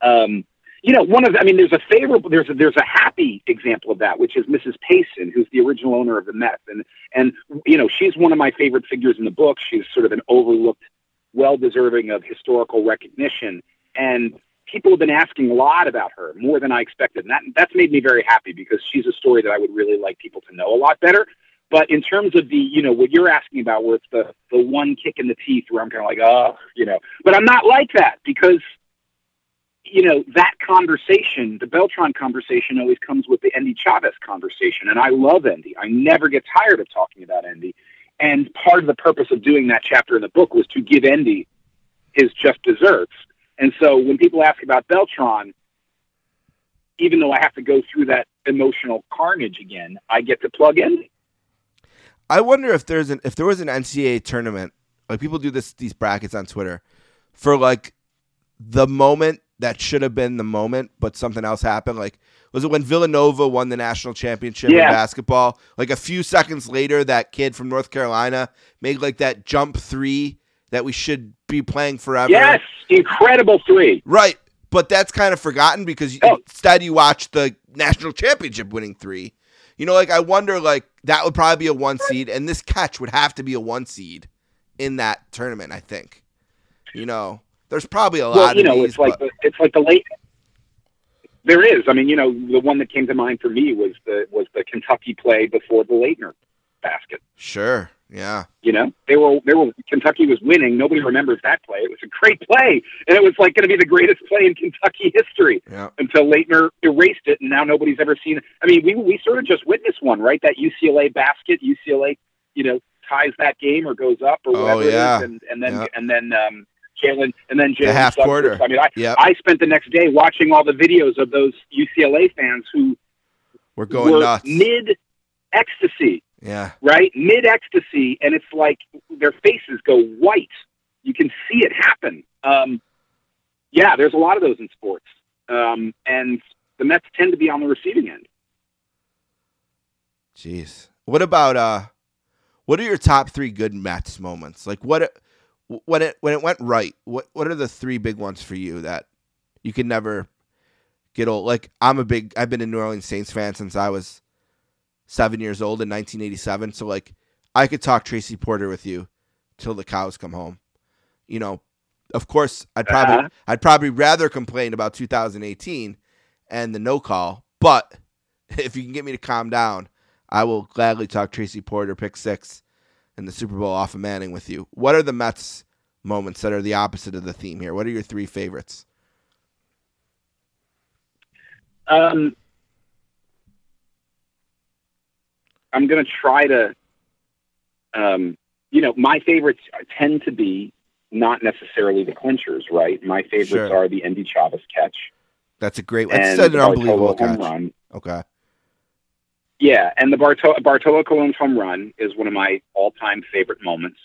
Um, you know, one of the, I mean, there's a favorable, there's a, there's a happy example of that, which is Mrs. Payson, who's the original owner of the Mets, and and you know, she's one of my favorite figures in the book. She's sort of an overlooked, well deserving of historical recognition, and people have been asking a lot about her, more than I expected, and that that's made me very happy because she's a story that I would really like people to know a lot better. But in terms of the, you know, what you're asking about, where it's the the one kick in the teeth, where I'm kind of like, oh, you know, but I'm not like that because you know, that conversation, the Beltran conversation, always comes with the Endy Chavez conversation, and I love Endy. I never get tired of talking about Endy. And part of the purpose of doing that chapter in the book was to give Endy his just desserts. And so when people ask about Beltran, even though I have to go through that emotional carnage again, I get to plug Endy. I wonder if there's an if there was an NCAA tournament, like people do this these brackets on Twitter, for like the moment that should have been the moment, but something else happened. Like was it when Villanova won the national championship Yeah. in basketball? Like a few seconds later, that kid from North Carolina made like that jump three that we should be playing forever. Yes, incredible three. Right. But that's kind of forgotten because Oh. instead you watch the national championship winning three. You know, like I wonder, like that would probably be a one seed, and this catch would have to be a one seed in that tournament. I think. You know, there's probably a lot Well, you of know, these, it's like but- the, it's like the late. There is. I mean, you know, the one that came to mind for me was the was the Kentucky play before the Laettner basket. sure, yeah, You know, they were they were Kentucky was winning. Nobody remembers that play. It was a great play, and it was like going to be the greatest play in Kentucky history yeah, until Laettner erased it, and now nobody's ever seen it. I mean, we we sort of just witnessed one, right? That UCLA basket, UCLA, you know, ties that game or goes up or Oh, whatever yeah. it is, and and then Yeah. and then um, Jalen and then Jalen half Suggs. quarter. I mean, I Yep. I spent the next day watching all the videos of those UCLA fans who we're going were nuts. mid ecstasy yeah, right? Mid ecstasy, and it's like their faces go white. You can see it happen. Um, yeah, there's a lot of those in sports, um, and the Mets tend to be on the receiving end. jeez. What about uh, what are your top three good Mets moments? Like what when it when it went right? What what are the three big ones for you that you can never get old? Like I'm a big I've been a New Orleans Saints fan since I was seven years old in 1987. So like I could talk Tracy Porter with you till the cows come home. You know, of course I'd probably Uh-huh. I'd probably rather complain about 2018 and the no call, but if you can get me to calm down, I will gladly talk Tracy Porter pick six and the Super Bowl off of Manning with you. What are the Mets moments that are the opposite of the theme here? What are your three favorites? Um, I'm going to try to, um, you know, my favorites tend to be not necessarily the clinchers, right? My favorites Sure. are the Endy Chavez catch That's a great. One. That's an unbelievable catch. run. Okay. Yeah, and the Bartolo, Bartolo Colon's home run is one of my all-time favorite moments.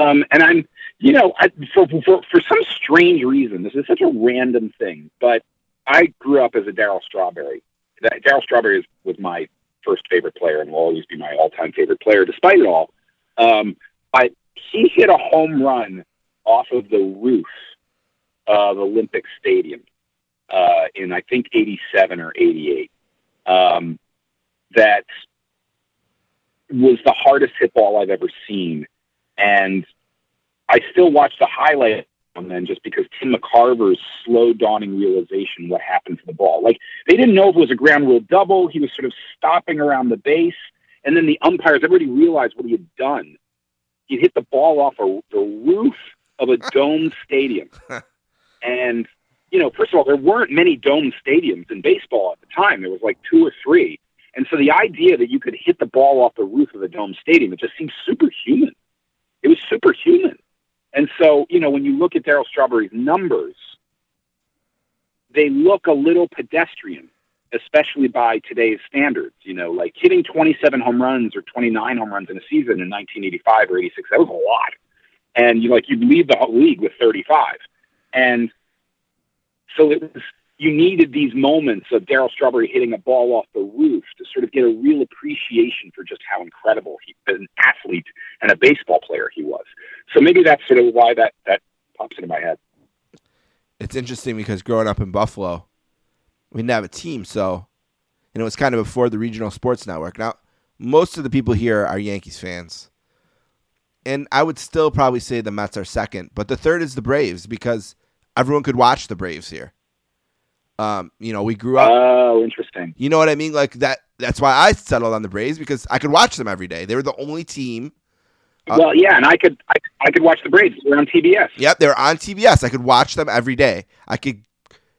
Um, and I'm, you know, I, for, for for some strange reason, this is such a random thing, but I grew up as a Darryl Strawberry. Darryl Strawberry is, was my first favorite player and will always be my all-time favorite player, despite it all. Um, I he hit a home run off of the roof of Olympic Stadium uh, in I think '87 or '88. Um, that was the hardest hit ball I've ever seen. And I still watch the highlight and then just because Tim McCarver's slow dawning realization what happened to the ball. Like they didn't know if it was a ground rule double. He was sort of stopping around the base. And then the umpires, everybody realized what he had done. He hit the ball off a, the roof of a domed stadium. And, you know, first of all, there weren't many dome stadiums in baseball at the time. There was like two or three. And so the idea that you could hit the ball off the roof of a dome stadium, it just seemed superhuman. It was superhuman. And so, you know, when you look at Darryl Strawberry's numbers, they look a little pedestrian, especially by today's standards. You know, like hitting 27 home runs or 29 home runs in a season in 1985 or 86, that was a lot. And you like you'd lead the league with 35. And so it was you needed these moments of Darryl Strawberry hitting a ball off the roof to sort of get a real appreciation for just how incredible he, an athlete and a baseball player he was. So maybe that's sort of why that that pops into my head. It's interesting because growing up in Buffalo, we didn't have a team, so and it was kind of before the regional sports network. Now, most of the people here are Yankees fans. And I would still probably say the Mets are second, but the third is the Braves because everyone could watch the Braves here. Um, you know, we grew up Oh, interesting. You know what I mean? Like that. That's why I settled on the Braves because I could watch them every day. They were the only team. Uh, well, yeah, and I could I, I could watch the Braves. They're on TBS. Yep, they're on TBS. I could watch them every day. I could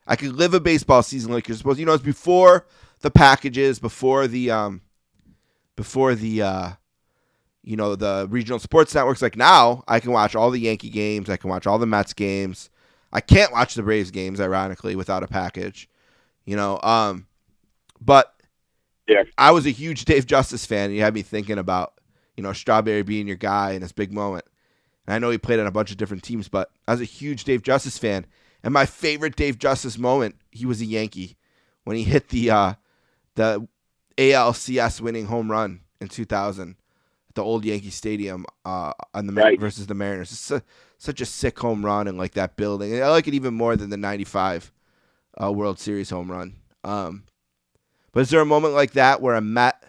I could live a baseball season like you're supposed. You know, it's before the packages, before the um, before the uh, you know, the regional sports networks. Like now, I can watch all the Yankee games. I can watch all the Mets games. I can't watch the Braves games, ironically, without a package. You know, um, but Yeah. I was a huge Dave Justice fan. And you had me thinking about, you know, Strawberry being your guy in this big moment. And I know he played on a bunch of different teams, but I was a huge Dave Justice fan. And my favorite Dave Justice moment, he was a Yankee when he hit the uh, the ALCS winning home run in 2000 at the old Yankee Stadium uh, on the Right. versus the Mariners. It's su- such a sick home run in like that building. And I like it even more than the 95 uh, World Series home run. Um, but is there a moment like that where a Met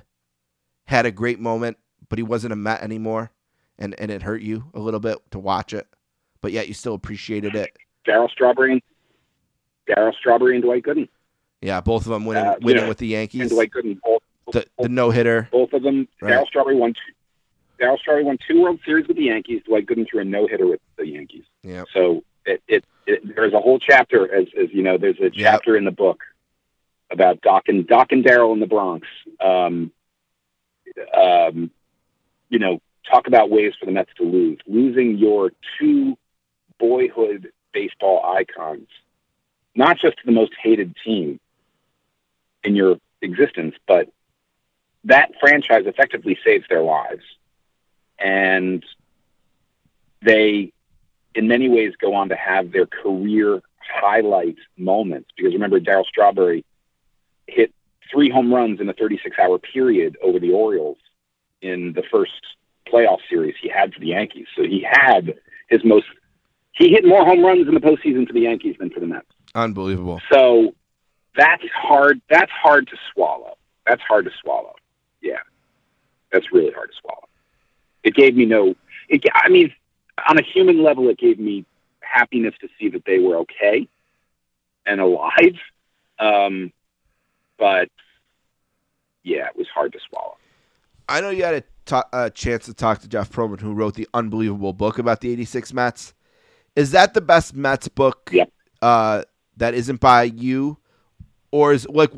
had a great moment, but he wasn't a Met anymore, and and it hurt you a little bit to watch it, but yet you still appreciated it? Darryl Strawberry and Darryl Strawberry and Dwight Gooden. Yeah, both of them winning Uh, winning know, with the And Yankees. Dwight Gooden both The the no hitter. both of them. Right. Darryl Strawberry won two. Darryl Strawberry won two World Series with the Yankees. Dwight Gooden threw a no hitter with the Yankees. Yeah. So it, it, it there's a whole chapter as as you know there's a Yep. chapter in the book about Doc and Doc and Darryl in the Bronx. Um, um, you know, talk about ways for the Mets to lose. Losing your two boyhood baseball icons, not just to the most hated team in your existence, but that franchise effectively saves their lives. And they, in many ways, go on to have their career highlight moments. Because remember, Darryl Strawberry hit three home runs in a 36 hour period over the Orioles in the first playoff series he had for the Yankees. So he had his most, he hit more home runs in the postseason for the Yankees than for the Mets. Unbelievable. So that's hard. That's hard to swallow. That's hard to swallow. Yeah, that's really hard to swallow. It gave me no. It, I mean, on a human level, it gave me happiness to see that they were okay and alive. Um, but yeah, it was hard to swallow. I know you had a chance to talk to Jeff Pearlman, who wrote the unbelievable book about the '86 Mets. Is that the best Mets book uh, that isn't by you, or is like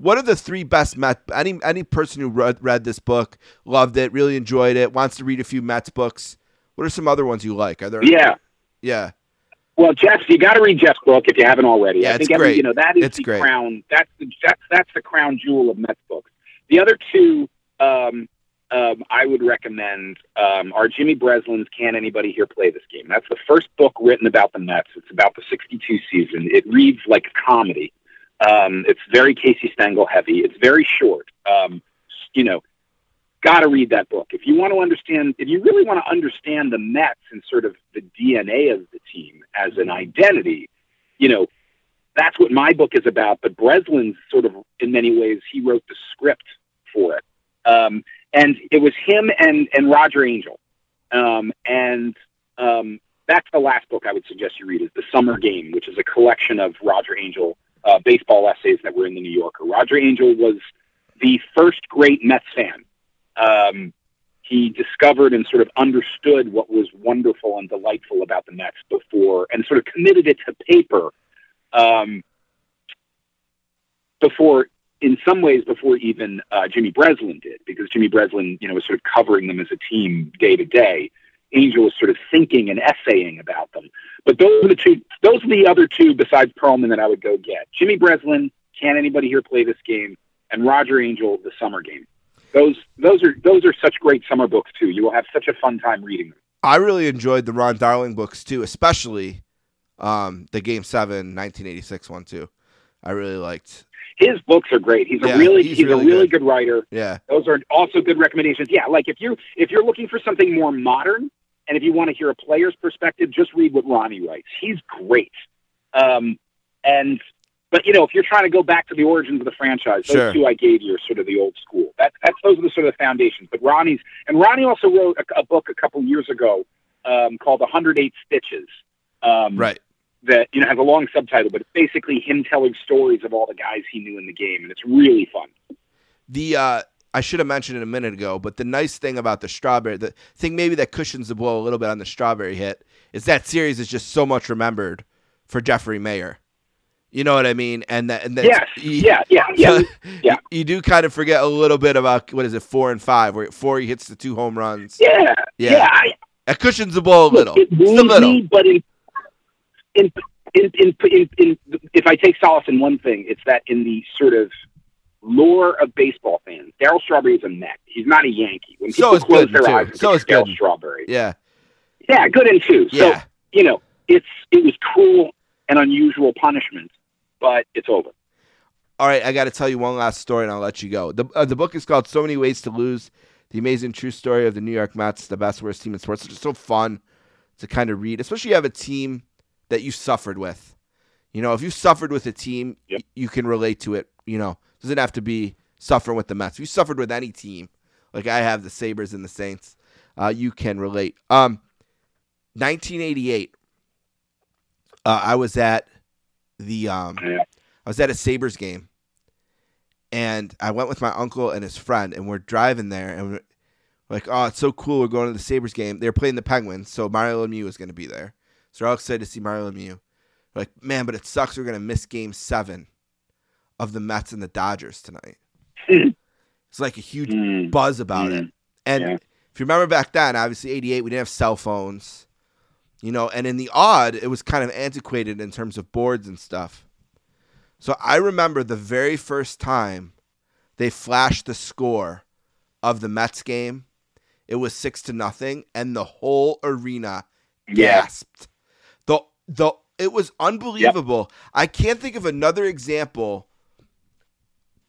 what are the three best Mets? Any any person who read, read this book loved it, really enjoyed it, wants to read a few Mets books. What are some other ones you like? Are there? Yeah. yeah, Well, Jeff, you got to read Jeff's book if you haven't already. Yeah, I it's think every, great. you know that is It's the great. crown. That's the that's, that's the crown jewel of Mets books. The other two, um, um, I would recommend um, are Jimmy Breslin's "Can Anybody Here Play This Game?" That's the first book written about the Mets. It's about the '62 season. It reads like a comedy. Um, it's very Casey Stengel heavy. It's very short. Um, you know, got to read that book if you want to understand. If you really want to understand the Mets and sort of the DNA of the team as an identity, you know, that's what my book is about. But Breslin's sort of, in many ways, he wrote the script for it, um, and it was him and and Roger Angell, um, and um, that's the last book I would suggest you read is The Summer Game, which is a collection of Roger Angell uh, baseball essays that were in the New Yorker. Roger Angell was the first great Mets fan. Um, he discovered and sort of understood what was wonderful and delightful about the Mets before, and sort of committed it to paper um, before, in some ways, before even uh, Jimmy Breslin did, because Jimmy Breslin, you know, was sort of covering them as a team day to day. Angell was sort of thinking and essaying about them. But those are the two. Those are the other two besides Pearlman that I would go get. Jimmy Breslin. Can anybody here play this game? And Roger Angell, the summer game. Those those are those are such great summer books too. You will have such a fun time reading them. I really enjoyed the Ron Darling books too, especially um, the Game Seven 1986 one too. I really liked. His books are great. He's Yeah, a really he's he's, really a really good. good. writer. Yeah, Those are also good recommendations. Yeah, like if you if you're looking for something more modern and if you want to hear a player's perspective, just read what Ronnie writes. He's great. Um, and but you know, if you're trying to go back to the origins of the franchise, those Sure. two I gave you are sort of the old school. That that's those are the sort of the foundations. But Ronnie's and Ronnie also wrote a, a book a couple years ago um, called 108 Stitches. Um, right. that you know has a long subtitle, but it's basically him telling stories of all the guys he knew in the game, and it's really fun. The uh, I should have mentioned it a minute ago, but the nice thing about the strawberry, the thing maybe that cushions the blow a little bit on the strawberry hit, is that series is just so much remembered for Jeffrey Maier. You know what I mean? And that and that's, Yes. you- Yeah, yeah, yeah, yeah. You, you do kind of forget a little bit about what is it, four and five, where four he hits the two home runs. Yeah, Yeah. yeah. I, That cushions the ball a little. It a little. me, but in in, in in in in if I take solace in one thing, it's that in the sort of lore of baseball fans, Darryl Strawberry is a Met. He's not a Yankee. When So people is close Gooden, their too. eyes, So think is Darryl Strawberry. Yeah. Yeah, Gooden two. So Yeah. you know, it's it was cruel and unusual punishment, but it's over. All right, I got to tell you one last story, and I'll let you go. the uh, The book is called "So Many Ways to Lose: The Amazing True Story of the New York Mets, the best worst team in sports." It's just so fun to kind of read, especially you have a team that you suffered with. You know, if you suffered with a team, Yep. you can relate to it. You know, doesn't have to be suffering with the Mets. If you suffered with any team, like I have the Sabres and the Saints, uh, you can relate. Um, 1988. Uh, I was at the um, I was at a Sabres game, and I went with my uncle and his friend, and we're driving there, and we're like, "Oh, it's so cool! We're going to the Sabres game. They're playing the Penguins, so Mario Lemieux is going to be there. So we're all excited to see Mario Lemieux. We're like, man, but it sucks. We're going to miss Game Seven of the Mets and the Dodgers tonight. it's like a huge Mm. buzz about it. And Yeah. if you remember back then, obviously '88, we didn't have cell phones, you know. And in the odd, it was kind of antiquated in terms of boards and stuff. So I remember the very first time they flashed the score of the Mets game. It was six to nothing, and the whole arena Yeah. gasped. The the it was unbelievable. I can't think of another example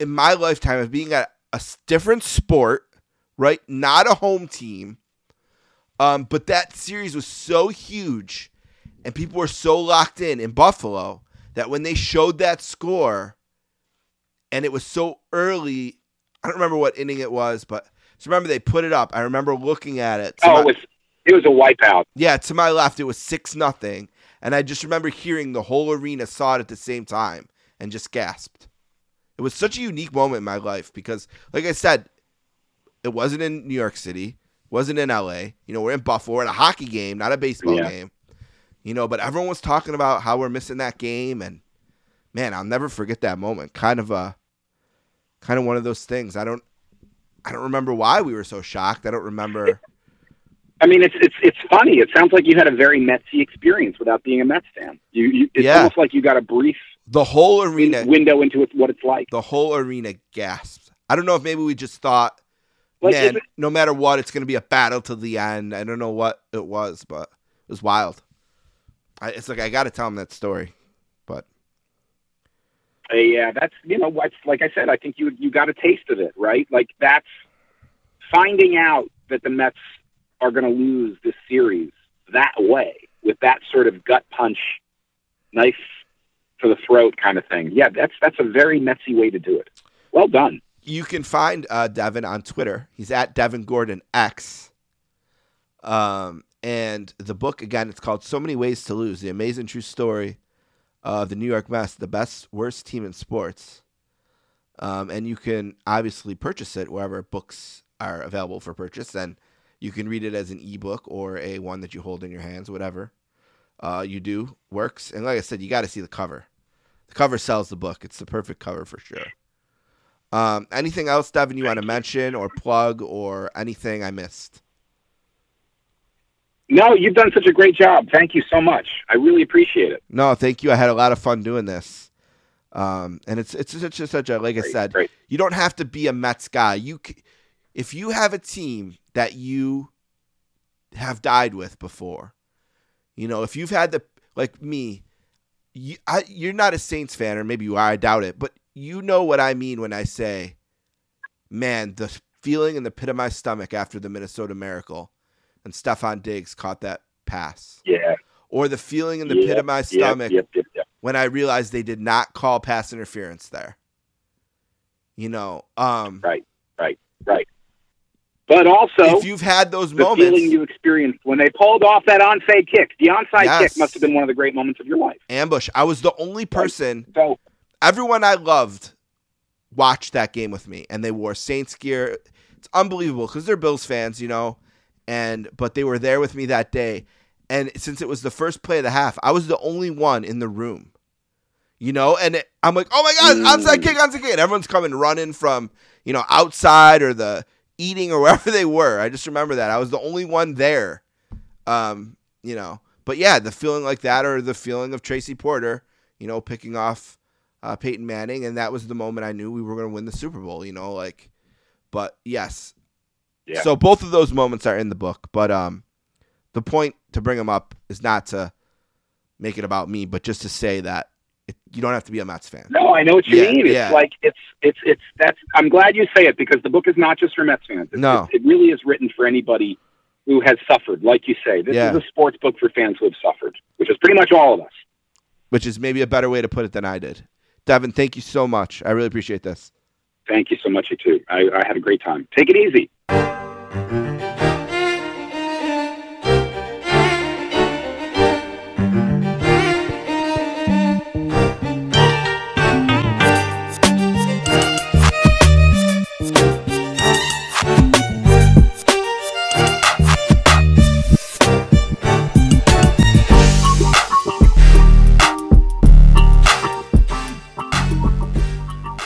in my lifetime of being at a different sport, right? Not a home team. Um, but that series was so huge and people were so locked in in Buffalo that when they showed that score and it was so early, I don't remember what inning it was, but just remember they put it up. I remember looking at it. Oh, my- it was it was a wipeout. yeah, to my left it was six nothing, and I just remember hearing the whole arena saw it at the same time and just gasped. It was such a unique moment in my life because, like I said, it wasn't in New York City, wasn't in L.A. You know, we're in Buffalo, we're at a hockey game, not a baseball Yeah. game. You know, but everyone was talking about how we're missing that game, and man, I'll never forget that moment. Kind of a, kind of one of those things. I don't, I don't remember why we were so shocked. I don't remember. I mean, it's it's it's funny. It sounds like you had a very Metsy experience without being a Mets fan. You, you it's Yeah. almost like you got a brief The whole arena window into it, what it's like. the whole arena gasped. I don't know if maybe we just thought, Like, man, it- no matter what, it's going to be a battle to the end. I don't know what it was, but it was wild. I, it's like I got to tell him that story, but Uh, yeah, that's you know what's like I said. I think you you got a taste of it, right? Like that's finding out that the Mets are going to lose this series that way with that sort of gut punch, knife to the throat kind of thing. Yeah, that's that's a very Metsy way to do it. Well done. you can find uh, Devin on Twitter. He's at Devin Gordon X. Um, and the book again, it's called "So Many Ways to Lose: The Amazing True Story of the New York Mets, the best worst team in sports." Um, and you can obviously purchase it wherever books are available for purchase, and you can read it as an ebook or a one that you hold in your hands, whatever uh, you do works. And like I said, you got to see the cover. The cover sells the book. It's the perfect cover for sure. Um, anything else, Devin, you want to mention or plug or anything I missed? No, you've done such a great job. Thank you so much. I really appreciate it. No, thank you. I had a lot of fun doing this. Um, and it's it's such a, such a like I said, great. you don't have to be a Mets guy. You, c- if you have a team that you have died with before, you know, if you've had the like me, you, I, you're not a Saints fan, or maybe you are. I doubt it, but you know what I mean when I say, man, the feeling in the pit of my stomach after the Minnesota Miracle, and Stefon Diggs caught that pass, Yeah. or the feeling in the pit of my stomach yep, yep. when I realized they did not call pass interference there. You know, um, Right, right, right. But also, if you've had those the moments, feeling you experienced when they pulled off that onside kick. The onside Yes. kick must have been one of the great moments of your life. ambush. I was the only person. So Everyone I loved watched that game with me, and they wore Saints gear. It's unbelievable because they're Bills fans, you know, and but they were there with me that day. And since it was the first play of the half, I was the only one in the room. You know, and it, I'm like, oh my god, onside mm. kick, onside kick. And everyone's coming running from you know outside or the eating or wherever they were. I just remember that I was the only one there. Um, you know, but yeah, the feeling like that or the feeling of Tracy Porter, you know, picking off uh, Peyton Manning, and that was the moment I knew we were going to win the Super Bowl. You know, like, but yes. Yeah. So both of those moments are in the book, but um, the point to bring them up is not to make it about me, but just to say that you don't have to be a Mets fan. No, I know what you Yeah, mean. It's yeah. like it's it's it's that's. I'm glad you say it because the book is not just for Mets fans. It, No. it, it really is written for anybody who has suffered. Like you say, this Yeah. is a sports book for fans who have suffered, which is pretty much all of us. which is maybe a better way to put it than I did. Devin, thank you so much. I really appreciate this. Thank you so much, you too. I, I had a great time. Take it easy.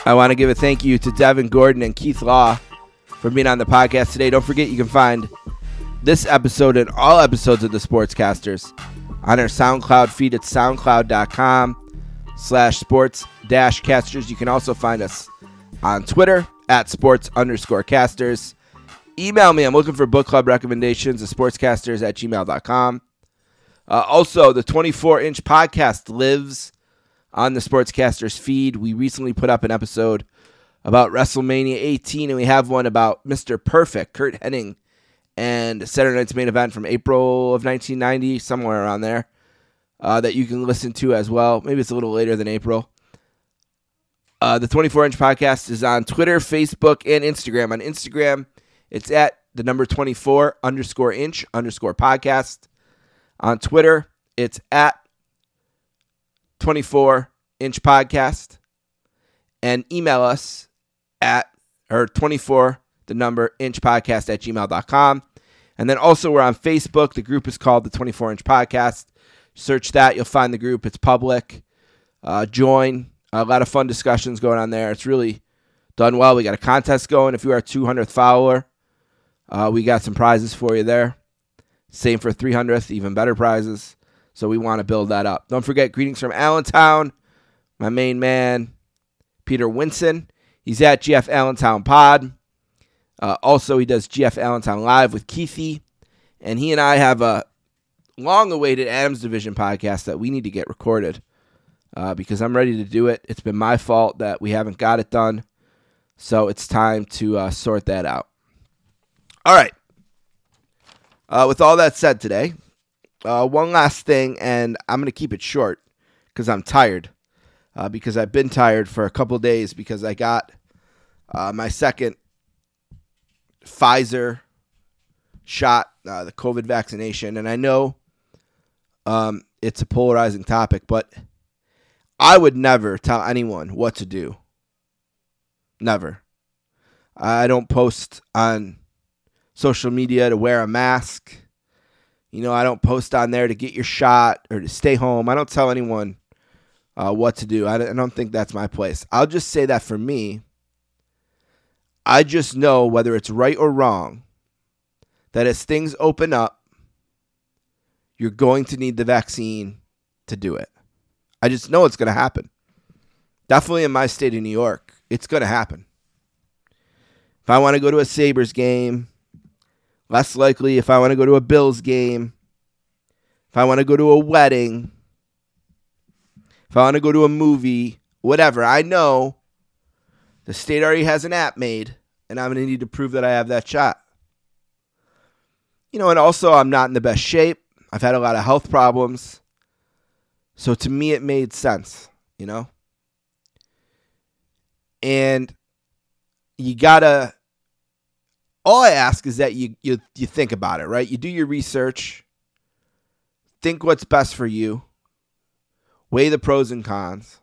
I want to give a thank you to Devin Gordon and Keith Law for being on the podcast today. Don't forget you can find this episode and all episodes of the Sportscasters on our SoundCloud feed at soundcloud.com slash sports dash casters. You can also find us on Twitter at sports underscore casters. Email me. I'm looking for book club recommendations at sportscasters at gmail.com. Uh, also, the 24 inch podcast lives on the Sportscasters feed. We recently put up an episode about WrestleMania 18, and we have one about Mr. Perfect, Curt Hennig, and Saturday Night's main event from April of 1990, somewhere around there, uh, that you can listen to as well. Maybe it's a little later than April. Uh, the 24 inch podcast is on Twitter, Facebook, and Instagram. On Instagram, it's at the number 24 underscore inch underscore podcast. On Twitter, it's at 24 inch podcast and email us at or 24 the number inch podcast at gmail.com and then also we're on facebook. The group is called the 24 inch podcast. Search that. You'll find the group. It's public. Uh, join. A lot of fun discussions going on there. It's really done well. We got a contest going. If you are our 200th follower uh, we got some prizes for you there. Same for 300th even better prizes so we want to build that up. Don't forget greetings from Allentown, my main man, Peter Winson. He's at GF Allentown Pod. Uh, also, he does GF Allentown Live with Keithy. And he and I have a long awaited Adams Division podcast that we need to get recorded uh, because I'm ready to do it. It's been my fault that we haven't got it done. So it's time to uh, sort that out. All right. Uh, with all that said today, uh, one last thing, and I'm going to keep it short because I'm tired. Uh, because I've been tired for a couple days because I got uh, my second Pfizer shot, uh, the COVID vaccination. And I know um, it's a polarizing topic, but I would never tell anyone what to do. Never. I don't post on social media to wear a mask. You know, I don't post on there to get your shot or to stay home. I don't tell anyone uh, what to do. I don't think that's my place. I'll just say that for me, I just know whether it's right or wrong that as things open up, you're going to need the vaccine to do it. I just know it's going to happen. Definitely in my state of New York, it's going to happen. If I want to go to a Sabres game, less likely if I want to go to a Bills game, if I want to go to a wedding, if I want to go to a movie, whatever. I know the state already has an app made, and I'm going to need to prove that I have that shot. You know, and also I'm not in the best shape. I've had a lot of health problems. So to me, it made sense, you know? And you gotta all I ask is that you you you think about it, right? You do your research, think what's best for you, weigh the pros and cons.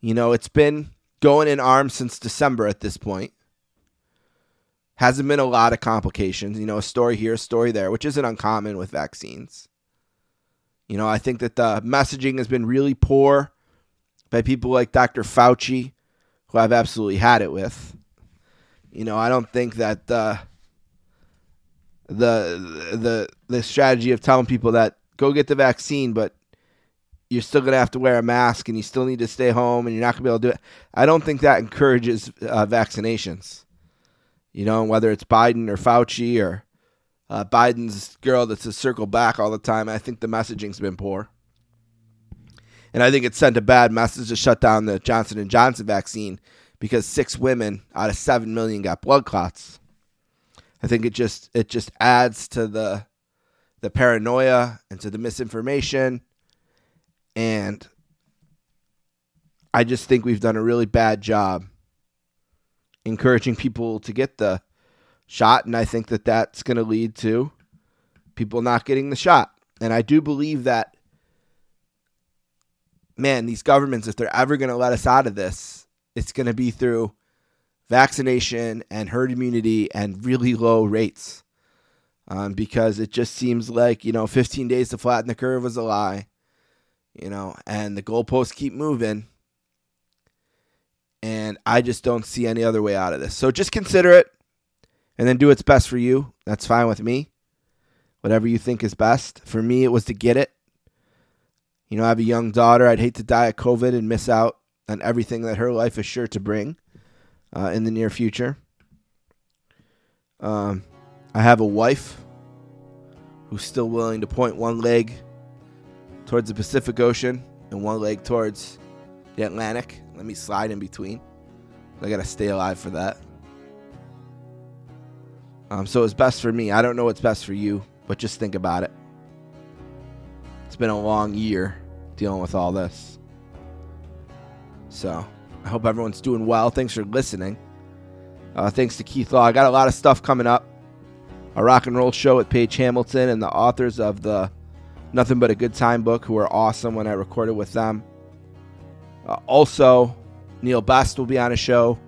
You know, it's been going in arms since December at this point. Hasn't been a lot of complications. You know, a story here, a story there, which isn't uncommon with vaccines. You know, I think that the messaging has been really poor by people like Dr. Fauci, who I've absolutely had it with. You know, I don't think that uh, the the the strategy of telling people that go get the vaccine, but you're still going to have to wear a mask and you still need to stay home and you're not going to be able to do it. I don't think that encourages uh, vaccinations. You know, whether it's Biden or Fauci or uh, Biden's girl that's a circle back all the time, I think the messaging's been poor. And I think it sent a bad message to shut down the Johnson and Johnson vaccine because six women out of seven million got blood clots. I think it just it just adds to the the paranoia and to the misinformation and I just think we've done a really bad job encouraging people to get the shot and I think that that's going to lead to people not getting the shot. And I do believe that man, these governments if they're ever going to let us out of this, it's going to be through vaccination and herd immunity and really low rates. Um, because it just seems like, you know, 15 days to flatten the curve was a lie, you know, and the goalposts keep moving. And I just don't see any other way out of this. So just consider it and then do what's best for you. That's fine with me. Whatever you think is best. For me, it was to get it. You know, I have a young daughter. I'd hate to die of COVID and miss out on everything that her life is sure to bring uh, in the near future. Um, I have a wife who's still willing to point one leg towards the Pacific Ocean and one leg towards the Atlantic. Let me slide in between. I got to stay alive for that. Um, so it's best for me. I don't know what's best for you, but just think about it. It's been a long year dealing with all this. So I hope everyone's doing well. Thanks for listening. Uh, thanks to Keith Law. I got a lot of stuff coming up. A rock and roll show with Page Hamilton and the authors of the Nothing But a Good Time book, who are awesome when I recorded with them. Uh, also, Neil Best will be on a show.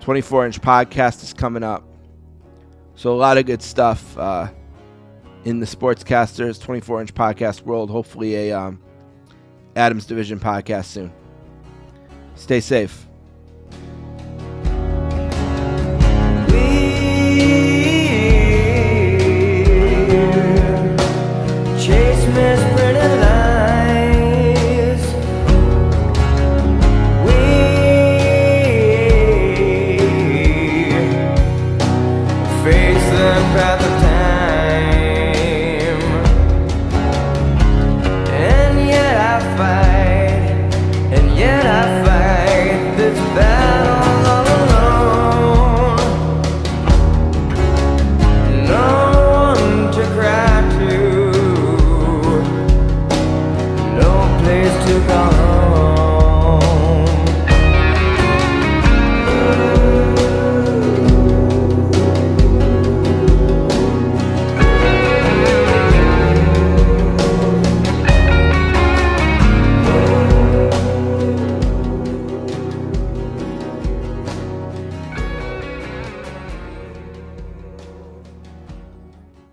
24 inch podcast is coming up. So, a lot of good stuff uh, in the Sportscasters 24 inch podcast world. Hopefully, a um, Adams Division podcast soon. Stay safe.